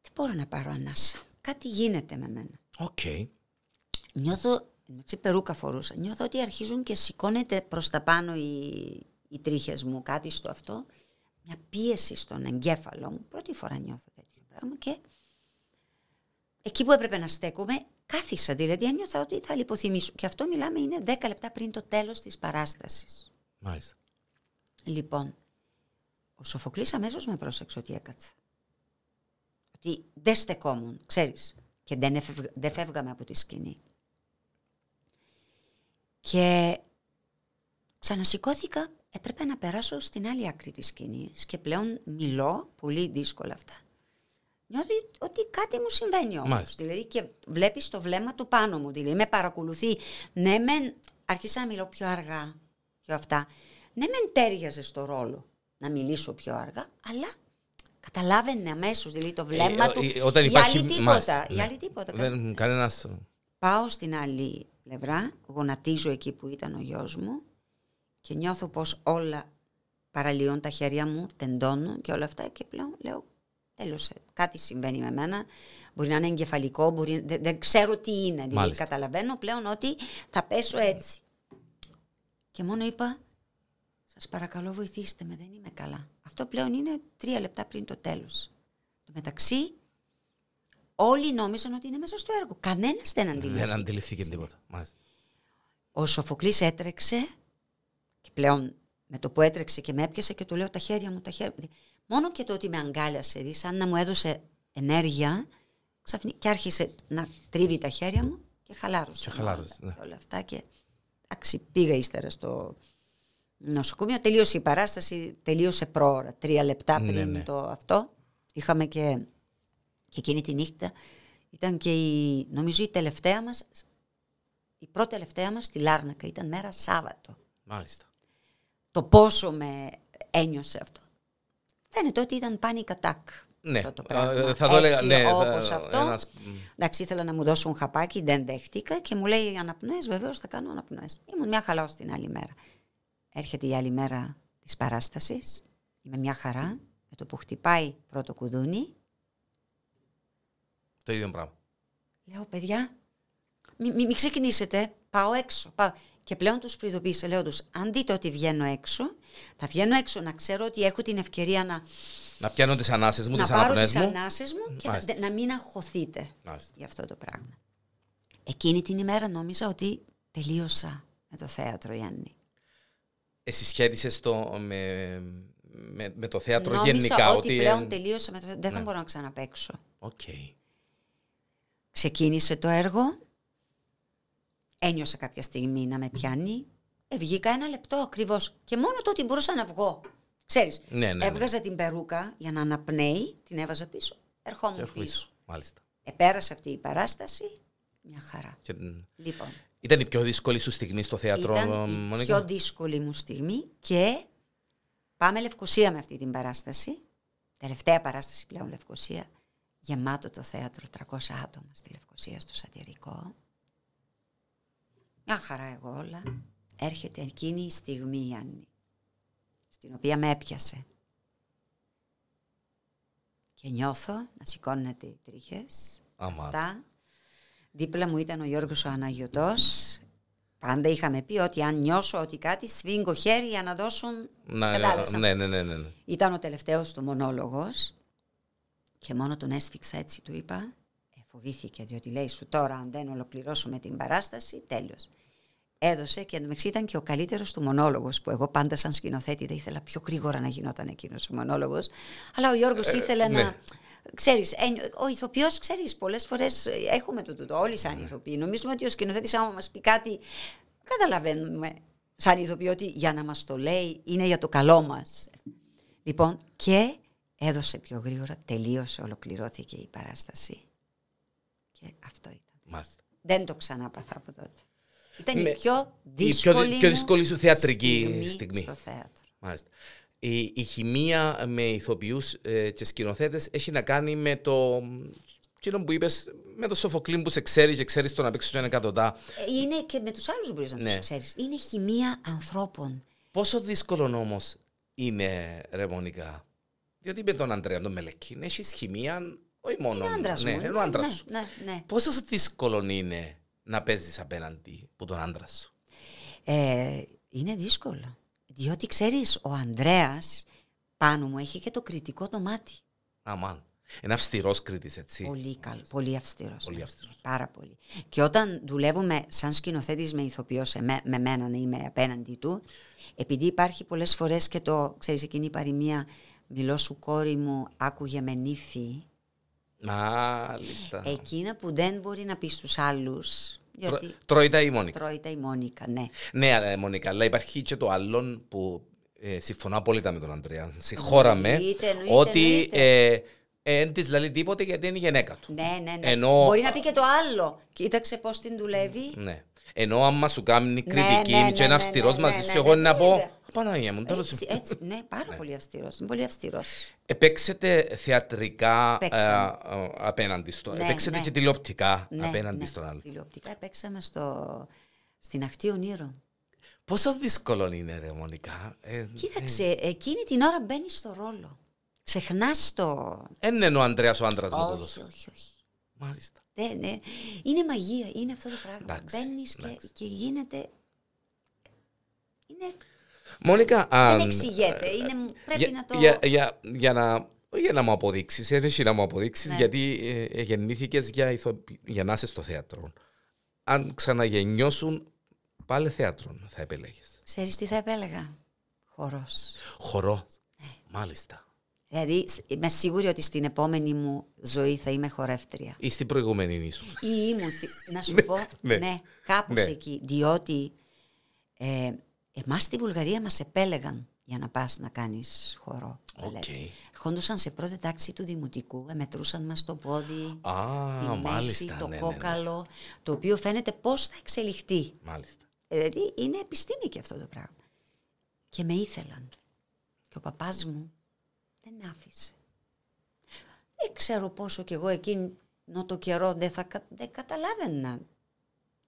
δεν μπορώ να πάρω ανάσα. Κάτι γίνεται με μένα. Οκ. Νιώθω, εντάξει περούκα φορούσα, νιώθω ότι αρχίζουν και σηκώνεται προς τα πάνω οι, οι τρίχες μου, κάτι στο αυτό. Μια πίεση στον εγκέφαλο μου. Πρώτη φορά νιώθω τέτοιο πράγμα και εκεί που έπρεπε να στέκομαι, κάθισα δηλαδή, ένιωθα ότι θα λιποθυμήσω. Και αυτό μιλάμε είναι 10 λεπτά πριν το τέλος της παράστασης. Μάλιστα. Λοιπόν, ο Σοφοκλής αμέσως με πρόσεξε ότι έκατσα. Ότι δεν στεκόμουν, ξέρεις. Και δεν, εφευγ, δεν φεύγαμε από τη σκηνή. Και ξανασηκώθηκα, έπρεπε να περάσω στην άλλη άκρη της σκηνής και πλέον μιλώ, πολύ δύσκολα αυτά. Νιώθω ότι κάτι μου συμβαίνει όμως. Μάλιστα. Δηλαδή και βλέπεις το βλέμμα του πάνω μου. Δηλαδή με παρακολουθεί. Ναι, μεν άρχισα να μιλώ πιο αργά. Πιο αυτά. Ναι, μεν τέριαζε στο ρόλο να μιλήσω πιο αργά, αλλά καταλάβαινε αμέσως δηλαδή το βλέμμα Ε, του. ε, όταν η υπάρχει- άλλη τίποτα. μάλιστα, η ναι. άλλη τίποτα. Δεν, κανένας... Πάω στην άλλη πλευρά, γονατίζω εκεί που ήταν ο γιος μου και νιώθω πως όλα παραλύουν τα χέρια μου, τεντώνουν και όλα αυτά και πλέον λέω τέλος, κάτι συμβαίνει με μένα, μπορεί να είναι εγκεφαλικό, μπορεί, δεν, δεν ξέρω τι είναι, δηλαδή Μάλιστα. καταλαβαίνω πλέον ότι θα πέσω έτσι. Και μόνο είπα, σας παρακαλώ βοηθήστε με, δεν είμαι καλά. Αυτό πλέον είναι τρία λεπτά πριν το τέλος. Το μεταξύ, όλοι νόμιζαν ότι είναι μέσα στο έργο. Κανένας δεν αντιλήφθηκε. Δεν αντιληφθήκε τίποτα. Μάλιστα. Ο Σοφοκλής έτρεξε και πλέον με το που έτρεξε και με έπιασε και του λέω τα χέρια μου, τα χέρια μου. Μόνο και το ότι με αγκάλιασε, δηλαδή σαν να μου έδωσε ενέργεια ξαφνι... και άρχισε να τρίβει τα χέρια μου και χαλάρωσε. Και χαλάρωσε, όλα, ναι. και όλα αυτά και εντάξει, πήγα ύστερα στο νοσοκομείο. Τελείωσε η παράσταση, τελείωσε πρόωρα, τρία λεπτά Ναι, πριν ναι. το αυτό. Είχαμε και, και εκείνη τη νύχτα ήταν και η, νομίζω η τελευταία μας η πρώτη τελευταία μας στη Λάρνακα ήταν μέρα Σάββατο. Μάλιστα. Το πόσο με ένιωσε αυτό. Φαίνεται ότι ήταν panic attack. Ναι, αυτό το πράγμα. ε, θα το έλεγα, Έτσι, ναι, θα- όπως αυτό. ένας- Εντάξει, ήθελα να μου δώσουν χαπάκι, δεν δέχτηκα και μου λέει αναπνοές, βεβαίως θα κάνω αναπνοές. Ήμουν μια χαλάω την άλλη μέρα. Έρχεται η άλλη μέρα της παράστασης, είμαι μια χαρά, με το που χτυπάει πρώτο κουδούνι, Το ίδιο πράγμα. Λέω, παιδιά, μην μη, μη ξεκινήσετε, πάω έξω. Πάω. Και πλέον τους προειδοποίησα, λέω τους, αν δείτε ότι βγαίνω έξω, θα βγαίνω έξω να ξέρω ότι έχω την ευκαιρία να, Να πιάνω τις ανάσες μου, να τις πάρω αναπνοές τις μου. ανάσες μου και να, Μάλιστα. να μην αγχωθείτε Μάλιστα. για αυτό το πράγμα. Εκείνη την ημέρα νόμιζα ότι τελείωσα με το θέατρο, Γιάννη. Εσύ σχέτισες το με, με, με το θέατρο νόμιζα γενικά. ότι, πλέον ε, τελείωσα με το θέατρο. Δεν θα ναι. μπορώ να ξαναπαίξω. Οκ. Ξεκίνησε το έργο. Ένιωσα κάποια στιγμή να με πιάνει. Ε, βγήκα ένα λεπτό ακριβώς. Και μόνο το ότι μπορούσα να βγω. Ξέρεις, Ναι, ναι, ναι. έβγαζα την περούκα για να αναπνέει, την έβαζα πίσω, Και ερχόμουν έχω πίσω. πίσω. Μάλιστα. Επέρασε αυτή η παράσταση, μια χαρά. Και, Λοιπόν, ήταν η πιο δύσκολη σου στιγμή στο θέατρο, ήταν η Μονίκα; πιο δύσκολη μου στιγμή και πάμε Λευκοσία με αυτή την παράσταση. Τελευταία παράσταση πλέον Λευκοσία. Γεμάτο το θέατρο, 300 άτομα στη Λευκοσία στο σατυρικό. Μια χαρά εγώ όλα. Έρχεται εκείνη η στιγμή, Γιάννη, στην οποία με έπιασε. Και νιώθω να σηκώνεται οι τρίχες. Άμα. Αυτά. Δίπλα μου ήταν ο Γιώργος ο Αναγιωτός. Πάντα είχαμε πει ότι αν νιώσω ότι κάτι σφίγγω χέρι για να δώσουν... Να, Κατάλαβες, ναι, ναι, ναι, ναι, ναι. Ήταν ο τελευταίος του μονόλογος και μόνο τον έσφιξα έτσι του είπα. Ε, φοβήθηκε διότι λέει σου τώρα αν δεν ολοκληρώσουμε την παράσταση τέλος. έδωσε και εντωμεταξύ ήταν και ο καλύτερος του μονόλογος που εγώ πάντα σαν σκηνοθέτη δεν ήθελα πιο γρήγορα να γινόταν εκείνος ο μονόλογος. Αλλά ο Γιώργος ήθελε ναι. να. Ξέρεις, ε, ο ηθοποιός, ξέρεις, πολλές φορές έχουμε το τούτο. Όλοι σαν ηθοποιοί. Νομίζουμε ότι ο σκηνοθέτης, άμα μας πει κάτι, καταλαβαίνουμε σαν ηθοποιοί ότι για να μας το λέει είναι για το καλό μας. Λοιπόν, και έδωσε πιο γρήγορα, τελείωσε, ολοκληρώθηκε η παράσταση. Και αυτό ήταν. Μάλιστα. Δεν το ξανάπαθα από τότε. Ήταν Ναι. η πιο Η δύσκολη, πιο, δυ- πιο μου δύσκολη σου θεατρική στιγμή στιγμή. στο θέατρο. Μάλιστα. Η, η χημεία με ηθοποιούς ε, και σκηνοθέτες έχει να κάνει με το... Εκείνο που είπες, με το Σοφοκλή που σε ξέρει και ξέρεις το να παίξεις τον εκατοτά. Ε, Είναι και με τους άλλους μπορείς να Ναι. τους ξέρεις. Είναι χημεία ανθρώπων. Πόσο δύσκολο όμως είναι, ρε Μονικά. Διότι με τον Αντρέα τον Μελεκίν έχεις χημεία, όχι μόνο. Είναι άντρας ναι, μου. είναι ο άντρας ναι, σου. ναι, ναι. Πόσο δύσκολο είναι να παίζεις απέναντι από τον άντρα σου; Ε, είναι δύσκολο. Διότι ξέρεις, ο Ανδρέας πάνω μου έχει και το κριτικό το μάτι. Αμάν. Είναι αυστηρός κρίτης, έτσι. Πολύ καλό, πολύ αυστηρός. Πολύ ναι. αυστηρός. Πάρα πολύ. Και όταν δουλεύουμε σαν σκηνοθέτης με ηθοποιός σε με, με μένα να είμαι απέναντι του, επειδή υπάρχει πολλές φορές και το, ξέρεις εκείνη η παροιμία, μιλώ σου κόρη μου, άκουγε με νύφη, Μάλιστα. εκείνα που δεν μπορεί να πεις στους άλλους, Τρω- διότι Τρώει τα η Μόνικα; τρώει τα η Μόνικα, ναι. Ναι, αλλά, Μονικά, αλλά υπάρχει και το άλλο που ε, συμφωνώ απόλυτα με τον Αντρέα. Συγχώραμε Εννοείται, εννοείται, ότι εννοείται. ε, ε, δεν της λέει τίποτε γιατί είναι η γυναίκα του. Ναι, ναι, ναι. Ενώ- Μπορεί να πει και το άλλο. Κοίταξε πώς την δουλεύει. Ναι. Ενώ άμα σου κάνει κριτική ναι, ναι, και είναι ναι, αυστηρός ναι, μαζί ναι, σου, ναι, εγώ ναι, να πω βέβαια. Παναγία μου, τέλος Έτσι, έτσι, ναι, πάρα πολύ αυστηρός. Είναι πολύ αυστηρός. Επέξετε θεατρικά Παίξαμε. ε, ε, απέναντι στο. Ναι, Επέξετε ναι. και τηλεοπτικά Ναι, απέναντι ναι. στον άλλο. Τηλεοπτικά παίξαμε στο, στην Αχτή Ονείρων. Πόσο δύσκολο είναι, ρε Μονικά. Ε, Κοίταξε, εκείνη την ώρα μπαίνεις στο ρόλο. Ξεχνάς το... Δεν είναι ο Ανδρέας ο άντρας μου το όχι, δώσε. όχι, όχι. Μάλιστα. Δεν, ναι. Είναι μαγεία, είναι αυτό το πράγμα. Εντάξει, Μπαίνεις και, εντάξει. και γίνεται... Είναι, Μονικά, αν... δεν εξηγείται. Είναι, πρέπει για, να το... για, για, για να, όχι για να μου αποδείξεις, δεν έχει να μου αποδείξεις, Ναι. γιατί ε, γεννήθηκες για, ηθοπη- για να είσαι στο θέατρο. Αν ξαναγεννιώσουν, πάλι θέατρο θα επέλεγε. Ξέρεις τι θα επέλεγα; Χορός. Χορό. Ναι. Μάλιστα. Δηλαδή, σ- είμαι σίγουρη ότι στην επόμενη μου ζωή θα είμαι χορεύτρια. Ή στην προηγούμενη ήσουν. Ή ήμουν, στη- να σου Ναι, πω, ναι. ναι, κάπως Ναι. εκεί. Διότι ε, εμάς στη Βουλγαρία μας επέλεγαν για να πας να κάνεις χορό. Οκ. μπαλέτο. Ερχόντουσαν σε πρώτη τάξη του δημοτικού, ε, μετρούσαν μας το πόδι, Α, τη μέση, μάλιστα. το ναι, ναι, ναι. κόκαλο, το οποίο φαίνεται πώς θα εξελιχθεί. Μάλιστα. Δηλαδή είναι επιστήμη και αυτό το πράγμα. Και με ήθελαν. Και ο παπάς μου δεν με άφησε. Δεν ξέρω πόσο κι εγώ εκείνο το καιρό δεν, θα, κα- δεν καταλάβαινα.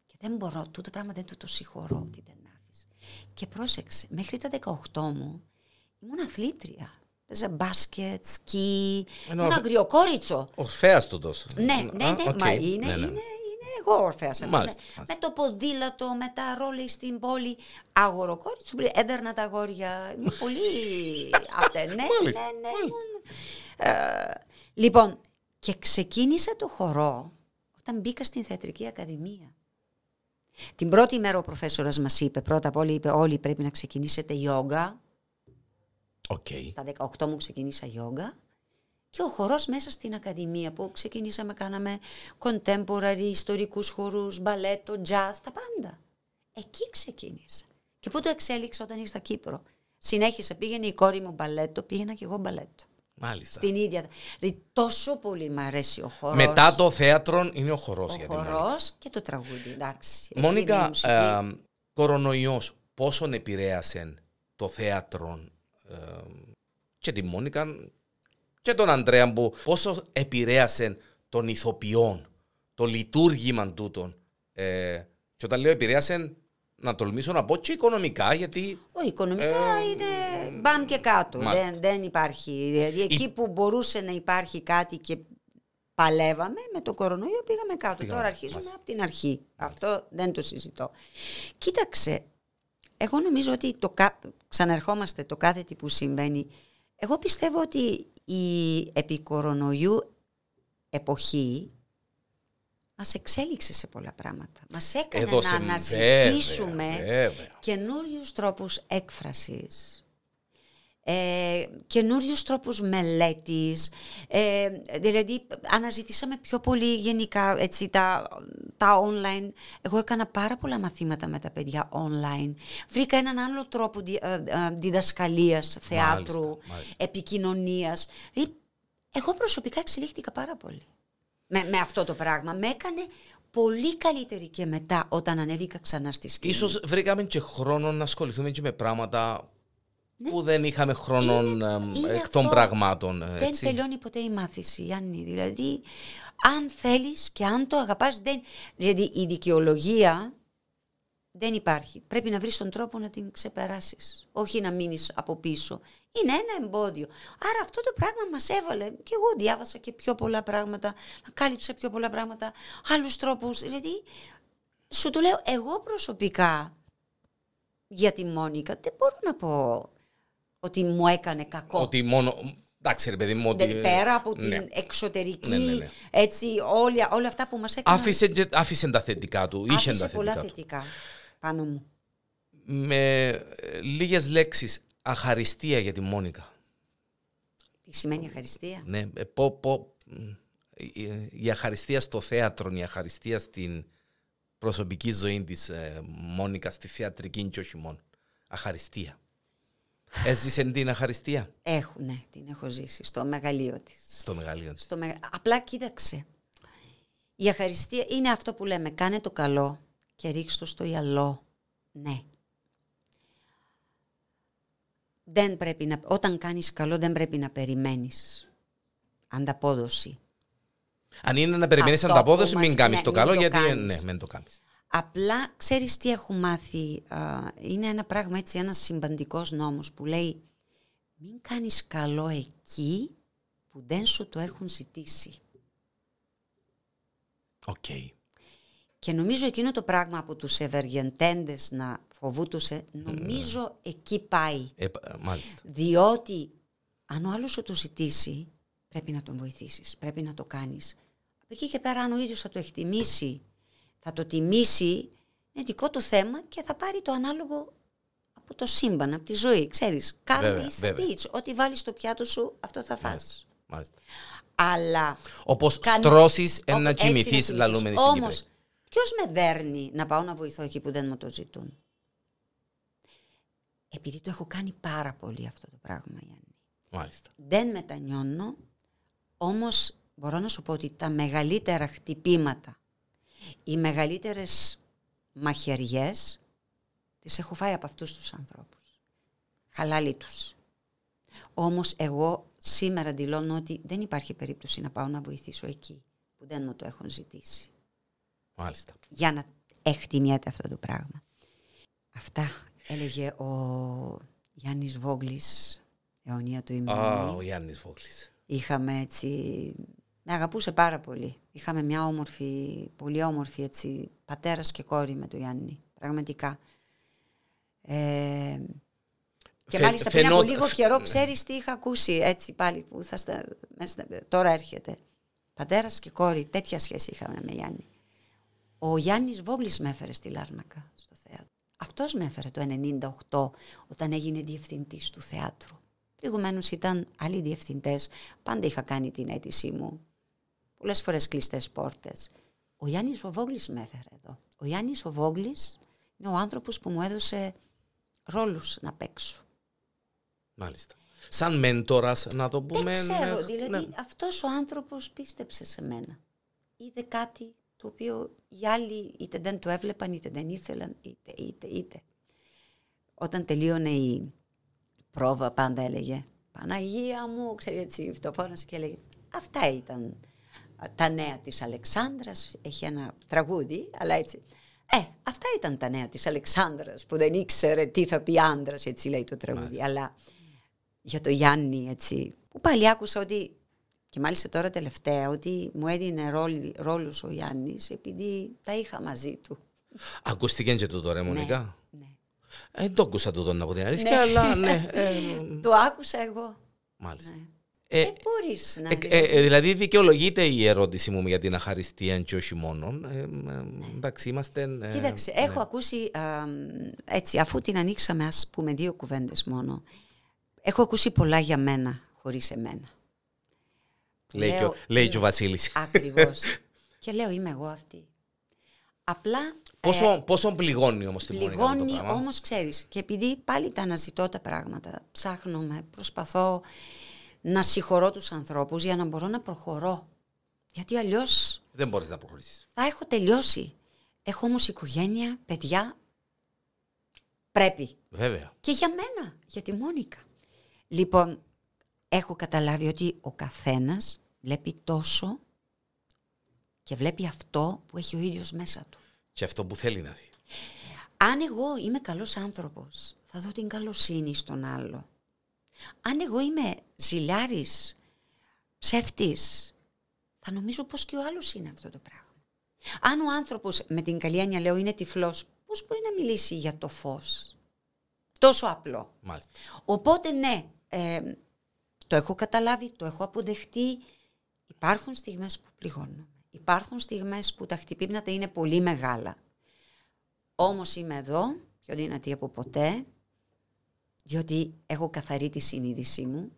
Και δεν μπορώ, τούτο πράγμα δεν του το συγχωρώ ότι δεν με άφησε. Και πρόσεξε, μέχρι τα 18 μου ήμουν αθλήτρια. Παίζα μπάσκετ, σκι, Ενώ- ήμουν αγριοκόριτσο. Ορφέας του τόσο. Ναι, ναι, ναι, Α, οκ. μα είναι, Ναι, ναι. είναι, είναι εγώ ορφέας. εγώ, Μάλιστα, ναι. μάλιστα. Με το ποδήλατο, με τα ρόλε στην πόλη. Αγοροκόριτσο, έδερνα τα αγόρια. Ήμουν πολύ αυτά. Ναι, Μάλιστα, ναι, ναι. μάλιστα. ήμουν, ε, λοιπόν, και ξεκίνησα το χορό όταν μπήκα στην Θεατρική Ακαδημία. Την πρώτη μέρα ο προφέσορας μας είπε, πρώτα απ' όλα είπε όλοι πρέπει να ξεκινήσετε γιόγκα. Οκ. Στα 18 μου ξεκινήσα γιόγκα και ο χορός μέσα στην Ακαδημία που ξεκινήσαμε, κάναμε contemporary, ιστορικούς χορούς, μπαλέτο, jazz, τα πάντα. Εκεί ξεκίνησα. Και πού το εξέλιξα όταν ήρθα Κύπρο. Συνέχισα, πήγαινε η κόρη μου μπαλέτο, πήγαινα και εγώ μπαλέτο. Μάλιστα. Στην ίδια. Δηλαδή, τόσο πολύ μ' αρέσει ο χορός. Μετά το θέατρο είναι ο χορός ο για τη Μόνικα. χορός και το τραγούδι, εντάξει. Εκείνη η Μόνικα, μουσική. ε, κορονοϊός, πόσον επηρέασε το θέατρο ε, και τη Μόνικα και τον Αντρέα που πόσο επηρέασε των ηθοποιών, το λειτουργήμα τούτων. Ε, και όταν λέω επηρέασε, να τολμήσω να πω και οικονομικά, γιατί Όχι, οικονομικά είναι μπαμ και κάτω. Ε, μάλιστα. Δεν, δεν υπάρχει. Δηλαδή, εκεί που μπορούσε να υπάρχει κάτι και παλεύαμε με το κορονοϊό πήγαμε κάτω. Πήγαμε, Τώρα αρχίζουμε μάλιστα. από την αρχή. Αυτό δεν το συζητώ. Κοίταξε, εγώ νομίζω ότι το, κα- ξαναρχόμαστε το κάθε τι που συμβαίνει. Εγώ πιστεύω ότι η επικορονοϊού εποχή μας εξέλιξε σε πολλά πράγματα. Μας έκανε Έδωσε, να αναζητήσουμε βέβαια, βέβαια. καινούριους τρόπους έκφρασης, ε, καινούριους τρόπους μελέτης, ε, δηλαδή αναζητήσαμε πιο πολύ γενικά έτσι, τα, τα online. Εγώ έκανα πάρα πολλά μαθήματα με τα παιδιά online. Βρήκα έναν άλλο τρόπο δι, ε, ε, διδασκαλίας, θεάτρου, Μάλιστα, μάλιστα. επικοινωνίας. Ε, Εγώ προσωπικά εξελίχθηκα πάρα πολύ με, με αυτό το πράγμα. Με έκανε πολύ καλύτερη και μετά όταν ανέβηκα ξανά στη σκηνή. Ίσως βρήκαμε και χρόνο να ασχοληθούμε και με πράγματα που δεν είχαμε χρόνο Είναι- εμ, είναι εκ των αυτό. πραγμάτων. Δεν Έτσι. τελειώνει ποτέ η μάθηση, Γιάννη. Δηλαδή, αν θέλεις και αν το αγαπάς, δεν... δηλαδή η δικαιολογία δεν υπάρχει. Πρέπει να βρεις τον τρόπο να την ξεπεράσεις. Όχι να μείνεις από πίσω. Είναι ένα εμπόδιο. Άρα αυτό το πράγμα μας έβαλε. Και εγώ διάβασα και πιο πολλά πράγματα. Κάλυψα πιο πολλά πράγματα. Άλλους τρόπους. Δηλαδή, σου το λέω, εγώ προσωπικά για τη Μόνικα δεν μπορώ να πω ότι μου έκανε κακό. Ότι μόνο. Εντάξει, ρε παιδί μου, ότι. Δεν- πέρα από την ναι. εξωτερική, Ναι, ναι, ναι. έτσι, όλα, όλα αυτά που μας έκαναν. Άφησε, και- άφησε τα θετικά του. Είχε άφησε τα πολλά θετικά του. θετικά πάνω μου. Με λίγες λέξεις, αχαριστία για τη Μόνικα. Τι σημαίνει ευχαριστία. Ναι, ε, πω, πω, μ, η- η αχαριστία στο θέατρο, η αχαριστία στην προσωπική ζωή της ε, Μόνικα, στη θεατρική και όχι μόνο. Αχαριστία. Έζησε την αχαριστία; Έχω, ναι, την έχω ζήσει στο μεγαλείο της. στο μεγαλείο της. Στο μεγα... Απλά κοίταξε. Η αχαριστία είναι αυτό που λέμε, κάνε το καλό και ρίξ' το στο γυαλό. Ναι. Δεν πρέπει να... Όταν κάνεις καλό δεν πρέπει να περιμένεις ανταπόδοση. Αν είναι να περιμένεις Αυτό ανταπόδοση, που μην μας- κάνεις ναι, το μην καλό, το γιατί κάνεις. ναι, μην το κάνεις. Απλά ξέρεις τι έχω μάθει. α, είναι ένα πράγμα έτσι, ένας συμπαντικός νόμος που λέει μην κάνεις καλό εκεί που δεν σου το έχουν ζητήσει. Οκ. Και νομίζω εκείνο το πράγμα από τους ευεργετηθέντες να φοβούτουσε, νομίζω εκεί πάει. Ε, π- μάλιστα. Διότι αν ο άλλος σου το ζητήσει, πρέπει να τον βοηθήσεις, πρέπει να το κάνεις. Από εκεί και πέρα αν ο ίδιος θα το εκτιμήσει, θα το τιμήσει, είναι δικό του θέμα και θα πάρει το ανάλογο από το σύμπαν, από τη ζωή. Ξέρεις, Βέβαια, carve is the βέβαια. bitch. Ό,τι βάλεις στο πιάτο σου, αυτό θα φας. Μάλιστα. Αλλά... Όπως Κάνει- στρώσεις Όπου ένα έτσι να κοιμηθεί, κοιμηθείς. λαλούμε στην Όμως, Κύπρο. ποιος με δέρνει να πάω να βοηθώ εκεί που δεν μου το ζητούν; Επειδή το έχω κάνει πάρα πολύ αυτό το πράγμα, Γιάννη. Μάλιστα. Δεν μετανιώνω, όμως μπορώ να σου πω ότι τα μεγαλύτερα χτυπήματα, οι μεγαλύτερες μαχαιριές, τις έχω φάει από αυτούς τους ανθρώπους. Χαλάλη τους. Όμως εγώ σήμερα δηλώνω ότι δεν υπάρχει περίπτωση να πάω να βοηθήσω εκεί που δεν μου το έχουν ζητήσει. Μάλιστα. Για να εκτιμιέται αυτό το πράγμα. Αυτά έλεγε ο Γιάννης Βόγλης, αιωνία του ημερινή. Α, ο Γιάννης Βόγλης. Είχαμε έτσι... Με αγαπούσε πάρα πολύ. Είχαμε μια όμορφη, πολύ όμορφη έτσι, πατέρας και κόρη με τον Γιάννη. Πραγματικά. Ε, και Φαι- μάλιστα πριν από φαινόταν- λίγο φ- καιρό ναι. ξέρεις τι είχα ακούσει έτσι πάλι που θα στα, μέσα στα- τώρα έρχεται. Πατέρας και κόρη, τέτοια σχέση είχαμε με Γιάννη. Ο Γιάννης Βόγλης με έφερε στη Λάρνακα στο θέατρο. Αυτός με έφερε το 98 όταν έγινε διευθυντής του θεάτρου. Προηγουμένως ήταν άλλοι διευθυντές. Πάντα είχα κάνει την αίτησή μου. Πολλές φορές κλειστές πόρτες. Ο Γιάννης ο Βόγλης με έφερε εδώ. Ο Γιάννης ο Βόγλης είναι ο άνθρωπος που μου έδωσε ρόλους να παίξω. Μάλιστα. Σαν μέντορας, να το πούμε. Δεν ξέρω, ναι, δηλαδή ναι. αυτός ο άνθρωπος πίστεψε σε μένα. Είδε κάτι το οποίο οι άλλοι είτε δεν το έβλεπαν, είτε δεν ήθελαν, είτε, είτε, είτε. Όταν τελείωνε η πρόβα πάντα έλεγε «Παναγία μου», ξέρει έτσι, φτωφώνασε και έλεγε «Αυτά ήταν τα νέα της Αλεξάνδρας, έχει ένα τραγούδι, αλλά έτσι». Ε, αυτά ήταν τα νέα της Αλεξάνδρας που δεν ήξερε τι θα πει άντρας, έτσι λέει το τραγούδι. Αλλά για το Γιάννη, έτσι, που πάλι άκουσα ότι, και μάλιστα τώρα τελευταία, ότι μου έδινε ρόλ, ρόλους ο Γιάννης επειδή τα είχα μαζί του. Ακούστηκε και τούτο, ρε Μονικά. Ναι. Ε, Δεν το άκουσα τούτο από την αλήθεια, Ναι. αλλά ναι. ε, Το άκουσα εγώ. μάλιστα. Ναι. Ε, Δεν μπορείς να... ε, ε, ε, δηλαδή δικαιολογείται η ερώτηση μου για την αχαριστία και όχι μόνο. Ε, ε, εντάξει, είμαστε... ε, Κοίταξε, ναι. έχω ακούσει, α, έτσι, αφού την ανοίξαμε, ας πούμε δύο κουβέντες μόνο, έχω ακούσει πολλά για μένα, χωρίς εμένα. Λέει, και, λέω, ο- λέει είναι- και ο Βασίλης. Ακριβώς. και λέω, είμαι εγώ αυτή. Απλά Πόσο, πόσο πληγώνει όμως την Μόνικα αυτό το Πληγώνει πράγμα; όμως ξέρεις και επειδή πάλι τα αναζητώ τα πράγματα ψάχνομαι, προσπαθώ να συγχωρώ τους ανθρώπους για να μπορώ να προχωρώ γιατί αλλιώς Δεν μπορείς να προχωρήσεις. θα έχω τελειώσει έχω όμως οικογένεια, παιδιά πρέπει Βέβαια. και για μένα, για τη Μόνικα λοιπόν έχω καταλάβει ότι ο καθένας βλέπει τόσο και βλέπει αυτό που έχει ο ίδιος μέσα του Και αυτό που θέλει να δει. Αν εγώ είμαι καλός άνθρωπος, θα δω την καλοσύνη στον άλλο. Αν εγώ είμαι ζηλιάρης, ψεύτης, θα νομίζω πως και ο άλλος είναι αυτό το πράγμα. Αν ο άνθρωπος, με την καλή έννοια λέω, είναι τυφλός, πώς μπορεί να μιλήσει για το φως; Τόσο απλό. Μάλιστα. Οπότε ναι, ε, το έχω καταλάβει, το έχω αποδεχτεί. Υπάρχουν στιγμές που πληγώνω. Υπάρχουν στιγμές που τα χτυπήματα είναι πολύ μεγάλα. Όμως είμαι εδώ, πιο δυνατή από ποτέ, διότι έχω καθαρή τη συνείδησή μου.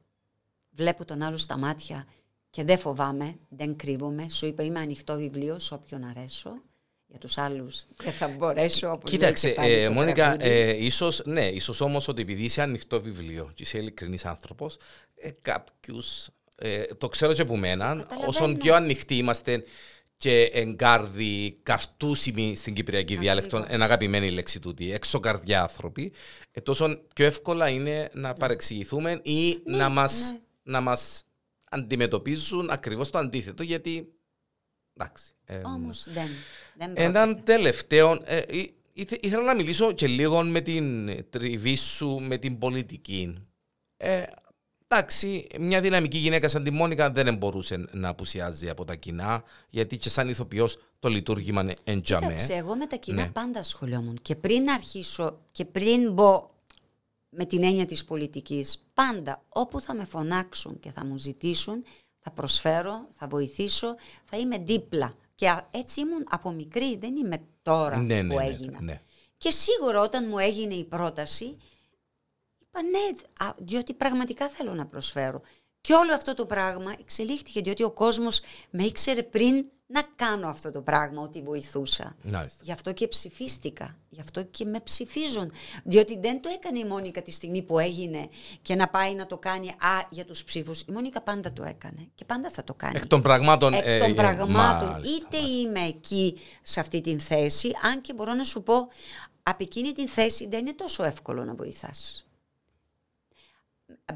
Βλέπω τον άλλο στα μάτια και δεν φοβάμαι, δεν κρύβομαι. Σου είπα είμαι ανοιχτό βιβλίο σε όποιον αρέσω. Για τους άλλους δεν θα μπορέσω. όπως λέει Κοίταξε, και πάλι ε, το Μόνικα, τραγούδι. ε, ίσως, ναι, ίσως όμως ότι επειδή είσαι ανοιχτό βιβλίο και είσαι ειλικρινής άνθρωπος, ε, κάποιους, ε, το ξέρω και από μένα, Καταλαβαίνω. όσον πιο ανοιχτοί είμαστε και εγκάρδοι, καρτούσιμοι στην κυπριακή διάλεκτο, Ακριβώς. ένα αγαπημένη λέξη τούτη, έξω καρδιά άνθρωποι, ε, τόσο πιο εύκολα είναι να παρεξηγηθούμε ή να, μας, ναι. Να μας αντιμετωπίζουν ακριβώς το αντίθετο, γιατί, εντάξει. ε, Όμως δεν. δεν πρόκειται. Έναν τελευταίο. ε, ή- ήθε- ήθελα να μιλήσω και λίγο με την τριβή σου με την πολιτική. Ε, εντάξει, μια δυναμική γυναίκα σαν τη Μόνικα δεν μπορούσε να απουσιάζει από τα κοινά, γιατί και σαν ηθοποιός το λειτουργήμα εντζαμέ. Κοίταξε, εγώ με τα κοινά Ναι. πάντα ασχολιόμουν. Και πριν αρχίσω και πριν μπω με την έννοια της πολιτικής, πάντα όπου θα με φωνάξουν και θα μου ζητήσουν, θα προσφέρω, θα βοηθήσω, θα είμαι δίπλα. Και α- έτσι ήμουν από μικρή, δεν είμαι τώρα Ναι, ναι, που ναι, έγινα. ναι. Και σίγουρα όταν μου έγινε η πρόταση, είπα ναι, α, διότι πραγματικά θέλω να προσφέρω. Και όλο αυτό το πράγμα εξελίχθηκε, διότι ο κόσμος με ήξερε πριν να κάνω αυτό το πράγμα, ότι βοηθούσα. Μάλιστα. Γι' αυτό και ψηφίστηκα. Γι' αυτό και με ψηφίζουν. Διότι δεν το έκανε η Μόνικα τη στιγμή που έγινε και να πάει να το κάνει α, για τους ψήφους. Η Μόνικα πάντα το έκανε και πάντα θα το κάνει. Εκ των πραγμάτων. Εκ ε, των ε, πραγμάτων. μάλιστα, είτε είμαι εκεί σε αυτή την θέση, αν και μπορώ να σου πω, από εκείνη την θέση δεν είναι τόσο εύκολο να βοηθάς.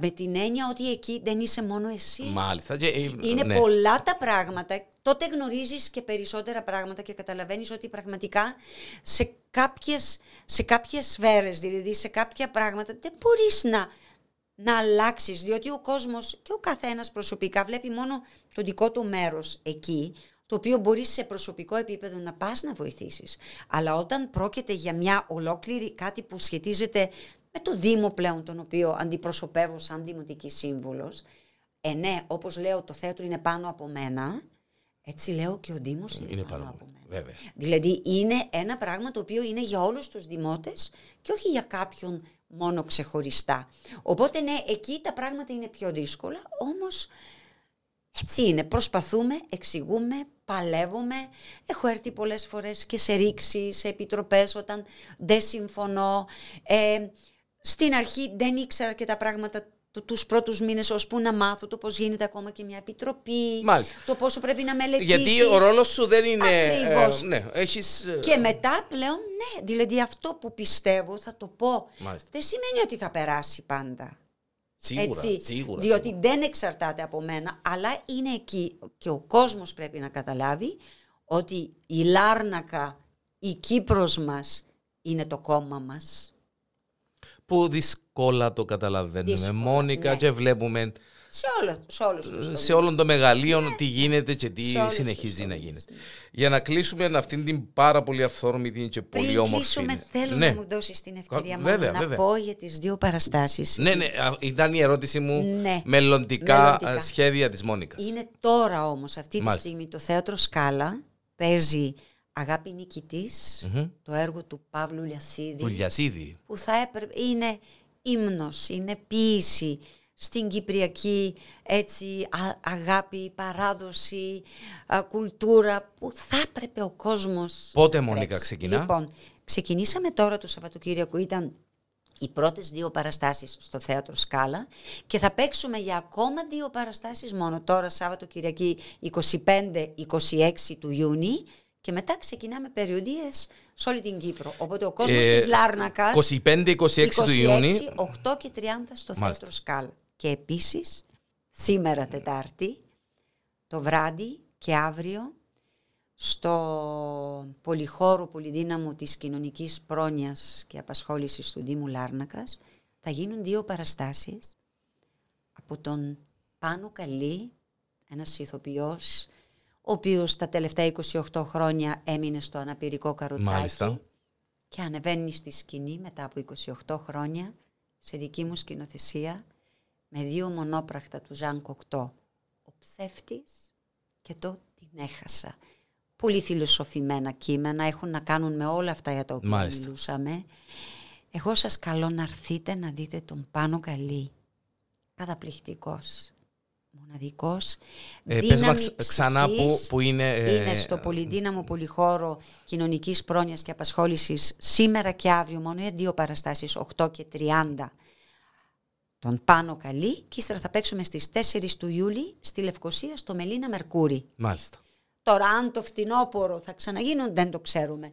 Με την έννοια ότι εκεί δεν είσαι μόνο εσύ. Μάλιστα. Και, ε, Είναι ναι. πολλά τα πράγματα. Τότε γνωρίζεις και περισσότερα πράγματα και καταλαβαίνεις ότι πραγματικά σε κάποιες, σε κάποιες σφαίρες, δηλαδή σε κάποια πράγματα, δεν μπορείς να, να αλλάξεις, διότι ο κόσμος και ο καθένας προσωπικά βλέπει μόνο το δικό του μέρος εκεί, το οποίο μπορείς σε προσωπικό επίπεδο να πας να βοηθήσεις. Αλλά όταν πρόκειται για μια ολόκληρη κάτι που σχετίζεται με το Δήμο πλέον, τον οποίο αντιπροσωπεύω σαν Δημοτική Σύμβουλος, ε, ναι, όπως λέω το θέατρο είναι πάνω από μένα, έτσι λέω και ο Δήμος είναι, Είναι πάνω, πάνω από μου. μένα. Βέβαια. Δηλαδή είναι ένα πράγμα το οποίο είναι για όλους τους δημότες και όχι για κάποιον μόνο ξεχωριστά. Οπότε ναι, εκεί τα πράγματα είναι πιο δύσκολα, όμως έτσι είναι. Προσπαθούμε, εξηγούμε, παλεύουμε. Έχω έρθει πολλές φορές και σε ρήξη, σε επιτροπές όταν δεν συμφωνώ. Ε, στην αρχή δεν ήξερα και τα πράγματα του- τους πρώτους μήνες ώσπου να μάθω το πώς γίνεται ακόμα και μια επιτροπή. Μάλιστα. Το πόσο πρέπει να μελετήσεις. Γιατί ο ρόλος σου δεν είναι. Ακριβώς. ε, ναι, έχεις, ε, Και μετά πλέον, ναι, δηλαδή αυτό που πιστεύω θα το πω. Μάλιστα. Δεν σημαίνει ότι θα περάσει πάντα. Σίγουρα, Έτσι, σίγουρα. διότι σίγουρα. δεν εξαρτάται από μένα, αλλά είναι εκεί και ο κόσμος πρέπει να καταλάβει ότι η Λάρνακα, η Κύπρος μας είναι το κόμμα μας. Που δύσκολα το καταλαβαίνουμε. Δύσκολα, Μόνικα ναι. και βλέπουμε Σε, όλο, σε όλους τους τομείς. σε όλων των μεγαλείων τι γίνεται και τι Σε όλους συνεχίζει τους να τομείς, γίνεται. ναι. Για να κλείσουμε αυτήν την πάρα πολύ αυθόρμητη και πολύ Πριν όμορφη. κλείσουμε, θέλω ναι. να μου δώσεις την ευκαιρία Κα- μόνο βέβαια, να βέβαια. πω για τις δύο παραστάσεις. Ναι, ναι, α, ήταν η ερώτηση μου Ναι. μελλοντικά, Μελλοντικά. α, σχέδια της Μόνικας. Είναι τώρα όμως, αυτή τη Μάλιστα. στιγμή, το θέατρο Σκάλα παίζει Αγάπη Νικητής, το έργο του Παύλου Λιασίδη. Του Λιασίδη. που θα έπρεπε, είναι ύμνος, είναι ποίηση στην Κυπριακή έτσι, α- αγάπη, παράδοση, α, κουλτούρα που θα έπρεπε ο κόσμος Πότε, να Μόνικα, τρέξει. ξεκινά; Λοιπόν, ξεκινήσαμε τώρα το Σαββατοκύριακο, ήταν οι πρώτες δύο παραστάσεις στο Θέατρο Σκάλα και θα παίξουμε για ακόμα δύο παραστάσεις μόνο τώρα Σάββατο Κυριακή 25-26 του Ιούνιου και μετά ξεκινάμε περιοδίες σε όλη την Κύπρο. Οπότε ο κόσμος Ε, της Λάρνακας 25-26 του Ιούνιου. 8 και 30 στο Μάλιστα. Θέατρο Σκάλα. Και επίσης σήμερα Τετάρτη το βράδυ και αύριο στο πολυχώρο πολυδύναμο της κοινωνικής πρόνοιας και απασχόλησης του Δήμου Λάρνακας θα γίνουν δύο παραστάσεις από τον Πάνο Καλή, ένας ηθοποιός ο οποίος τα τελευταία 28 χρόνια έμεινε στο αναπηρικό καροτσάκι Μάλιστα. και ανεβαίνει στη σκηνή μετά από 28 χρόνια σε δική μου σκηνοθεσία με δύο μονόπραχτα του Ζαν Κοκτό «Ο ψεύτης» και το «Την έχασα». Πολύ φιλοσοφημένα κείμενα έχουν να κάνουν με όλα αυτά για τα οποία Μάλιστα. μιλούσαμε. Εγώ σας καλώ να έρθετε να δείτε τον Πάνο Καλή. Καταπληκτικός. Μοναδικός. Ε, πες δύναμη μας ξανά που, ψυχής. που είναι... ε, Είναι στο πολυδύναμο πολυχώρο κοινωνικής πρόνοιας και απασχόλησης σήμερα και αύριο μόνο για δύο παραστάσεις, 8 και 30 τον Πάνο Καλή και ύστερα θα παίξουμε στις 4 του Ιούλη στη Λευκοσία στο Μελίνα Μερκούρι. Μάλιστα. Τώρα αν το φθινόπωρο θα ξαναγίνουν δεν το ξέρουμε.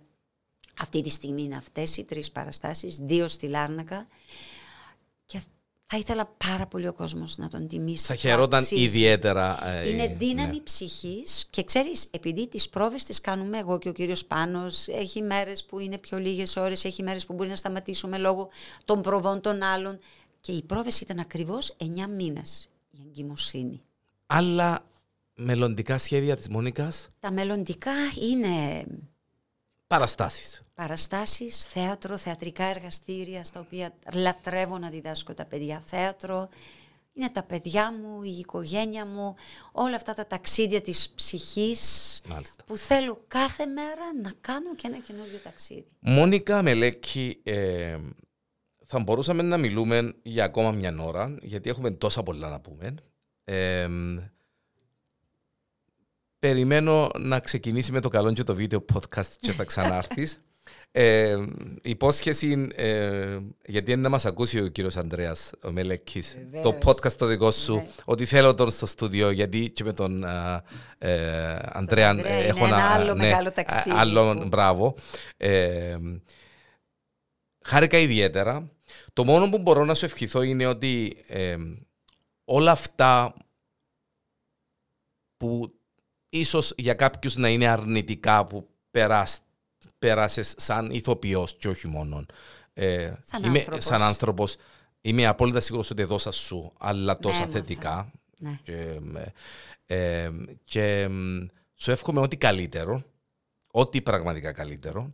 Αυτή τη στιγμή είναι αυτές οι τρεις παραστάσεις, δύο στη Λάρνακα και θα ήθελα πάρα πολύ ο κόσμος να τον τιμήσει. Θα Το χαιρόταν αξίζει. ιδιαίτερα. ε, Είναι ναι. δύναμη ψυχής και ξέρεις, επειδή τις πρόβες τις κάνουμε εγώ και ο κύριος Πάνος, έχει μέρες που είναι πιο λίγες ώρες, έχει μέρες που μπορεί να σταματήσουμε λόγω των προβών των άλλων και οι πρόβες ήταν ακριβώς 9 μήνες η εγκυμοσύνη. Άλλα μελλοντικά σχέδια της Μόνικας; Τα μελλοντικά είναι Παραστάσεις. Παραστάσεις, θέατρο, θεατρικά εργαστήρια στα οποία λατρεύω να διδάσκω τα παιδιά θέατρο. Είναι τα παιδιά μου, η οικογένεια μου, όλα αυτά τα ταξίδια της ψυχής Μάλιστα. που θέλω κάθε μέρα να κάνω και ένα καινούργιο ταξίδι. Μόνικα Μελέκη, ε, θα μπορούσαμε να μιλούμε για ακόμα μια ώρα, γιατί έχουμε τόσα πολλά να πούμε. Ε, περιμένω να ξεκινήσει με το καλό και το βίντεο podcast και θα ξανάρθεις. Ε, υπόσχεση, ε, γιατί είναι να μας ακούσει ο κύριος Ανδρέας ο Μελέκης, το Βεβαίως. podcast το δικό σου, Ναι. ότι θέλω τον στο στούντιο, γιατί και με τον α, ε, Ανδρέα Ανδρέα ε, είναι έχω ένα να... άλλο μεγάλο ταξίδι Άλλο, που- μπράβο. Ε, χάρηκα ιδιαίτερα. Το μόνο που μπορώ να σου ευχηθώ είναι ότι ε, όλα αυτά που ίσως για κάποιους να είναι αρνητικά που περάς, πέρασες σαν ηθοποιός και όχι μόνο. Ε, Σαν είμαι, άνθρωπος. σαν άνθρωπος είμαι απόλυτα σίγουρος ότι δώσα σου αλλά τόσα έμαθα. θετικά Ναι. και, ε, ε, και μ, σου εύχομαι ό,τι καλύτερο ό,τι πραγματικά καλύτερο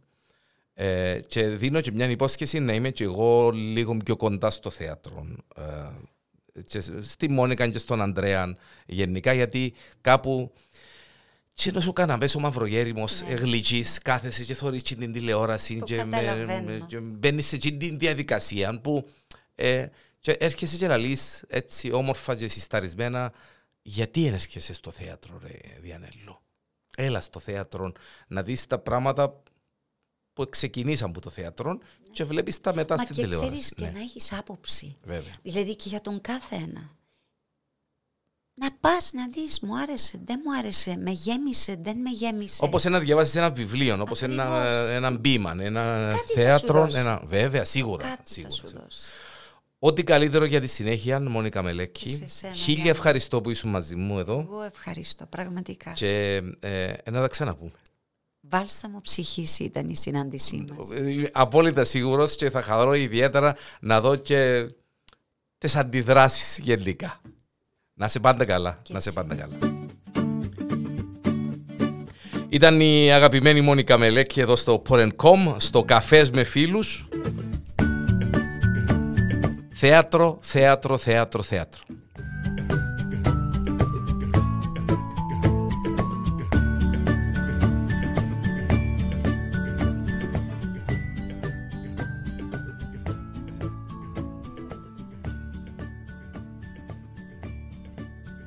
ε, και δίνω και μια υπόσχεση να είμαι και εγώ λίγο πιο κοντά στο θέατρο ε, και στη Μόνικα και στον Ανδρέα γενικά γιατί κάπου και να σου καναπές ο μαυρογέριμος Ναι. γλυκής κάθεσαι και θωρείς και την τηλεόραση Το και, καταλαβαίνω. και μπαίνεις σε εκείνη την διαδικασία που ε, και έρχεσαι και λαλείς έτσι όμορφα και συσταρισμένα γιατί δεν έρχεσαι στο θέατρο ρε Διανέλο. Έλα στο θέατρο να δεις τα πράγματα που ξεκινήσαν από το θέατρο και βλέπεις τα μετά Μα στην και τηλεόραση. ξέρεις και Ναι, να έχεις άποψη. βέβαια. Δηλαδή και για τον κάθε ένα. Να πας να δεις, μου άρεσε, δεν μου άρεσε, με γέμισε, δεν με γέμισε. Όπως ένα διαβάσεις ένα βιβλίο, όπως ένα, Ακριβώς. ένα μπήμα, ένα Κάτι θα σου θέατρο, δώσει. ένα... βέβαια, σίγουρα. Κάτι σίγουρα, θα σου σίγουρα. δώσει. Ό,τι καλύτερο για τη συνέχεια, Μόνικα Και Μελέκη. σε σένα, Χίλια Γιάννη. ευχαριστώ που ήσουν μαζί μου εδώ Εγώ ευχαριστώ, πραγματικά. και ε, να τα ξαναπούμε. Βάλσαμο ψυχής ήταν η συνάντησή μας. Είμαι απόλυτα σίγουρος και θα χαρώ ιδιαίτερα να δω και τις αντιδράσεις γενικά. Να σε πάντα καλά. Να σε πάντα καλά. Ήταν η αγαπημένη Μόνικα Μελέκη εδώ στο Porencom, στο καφές με φίλους. Θέατρο, θέατρο, θέατρο, θέατρο.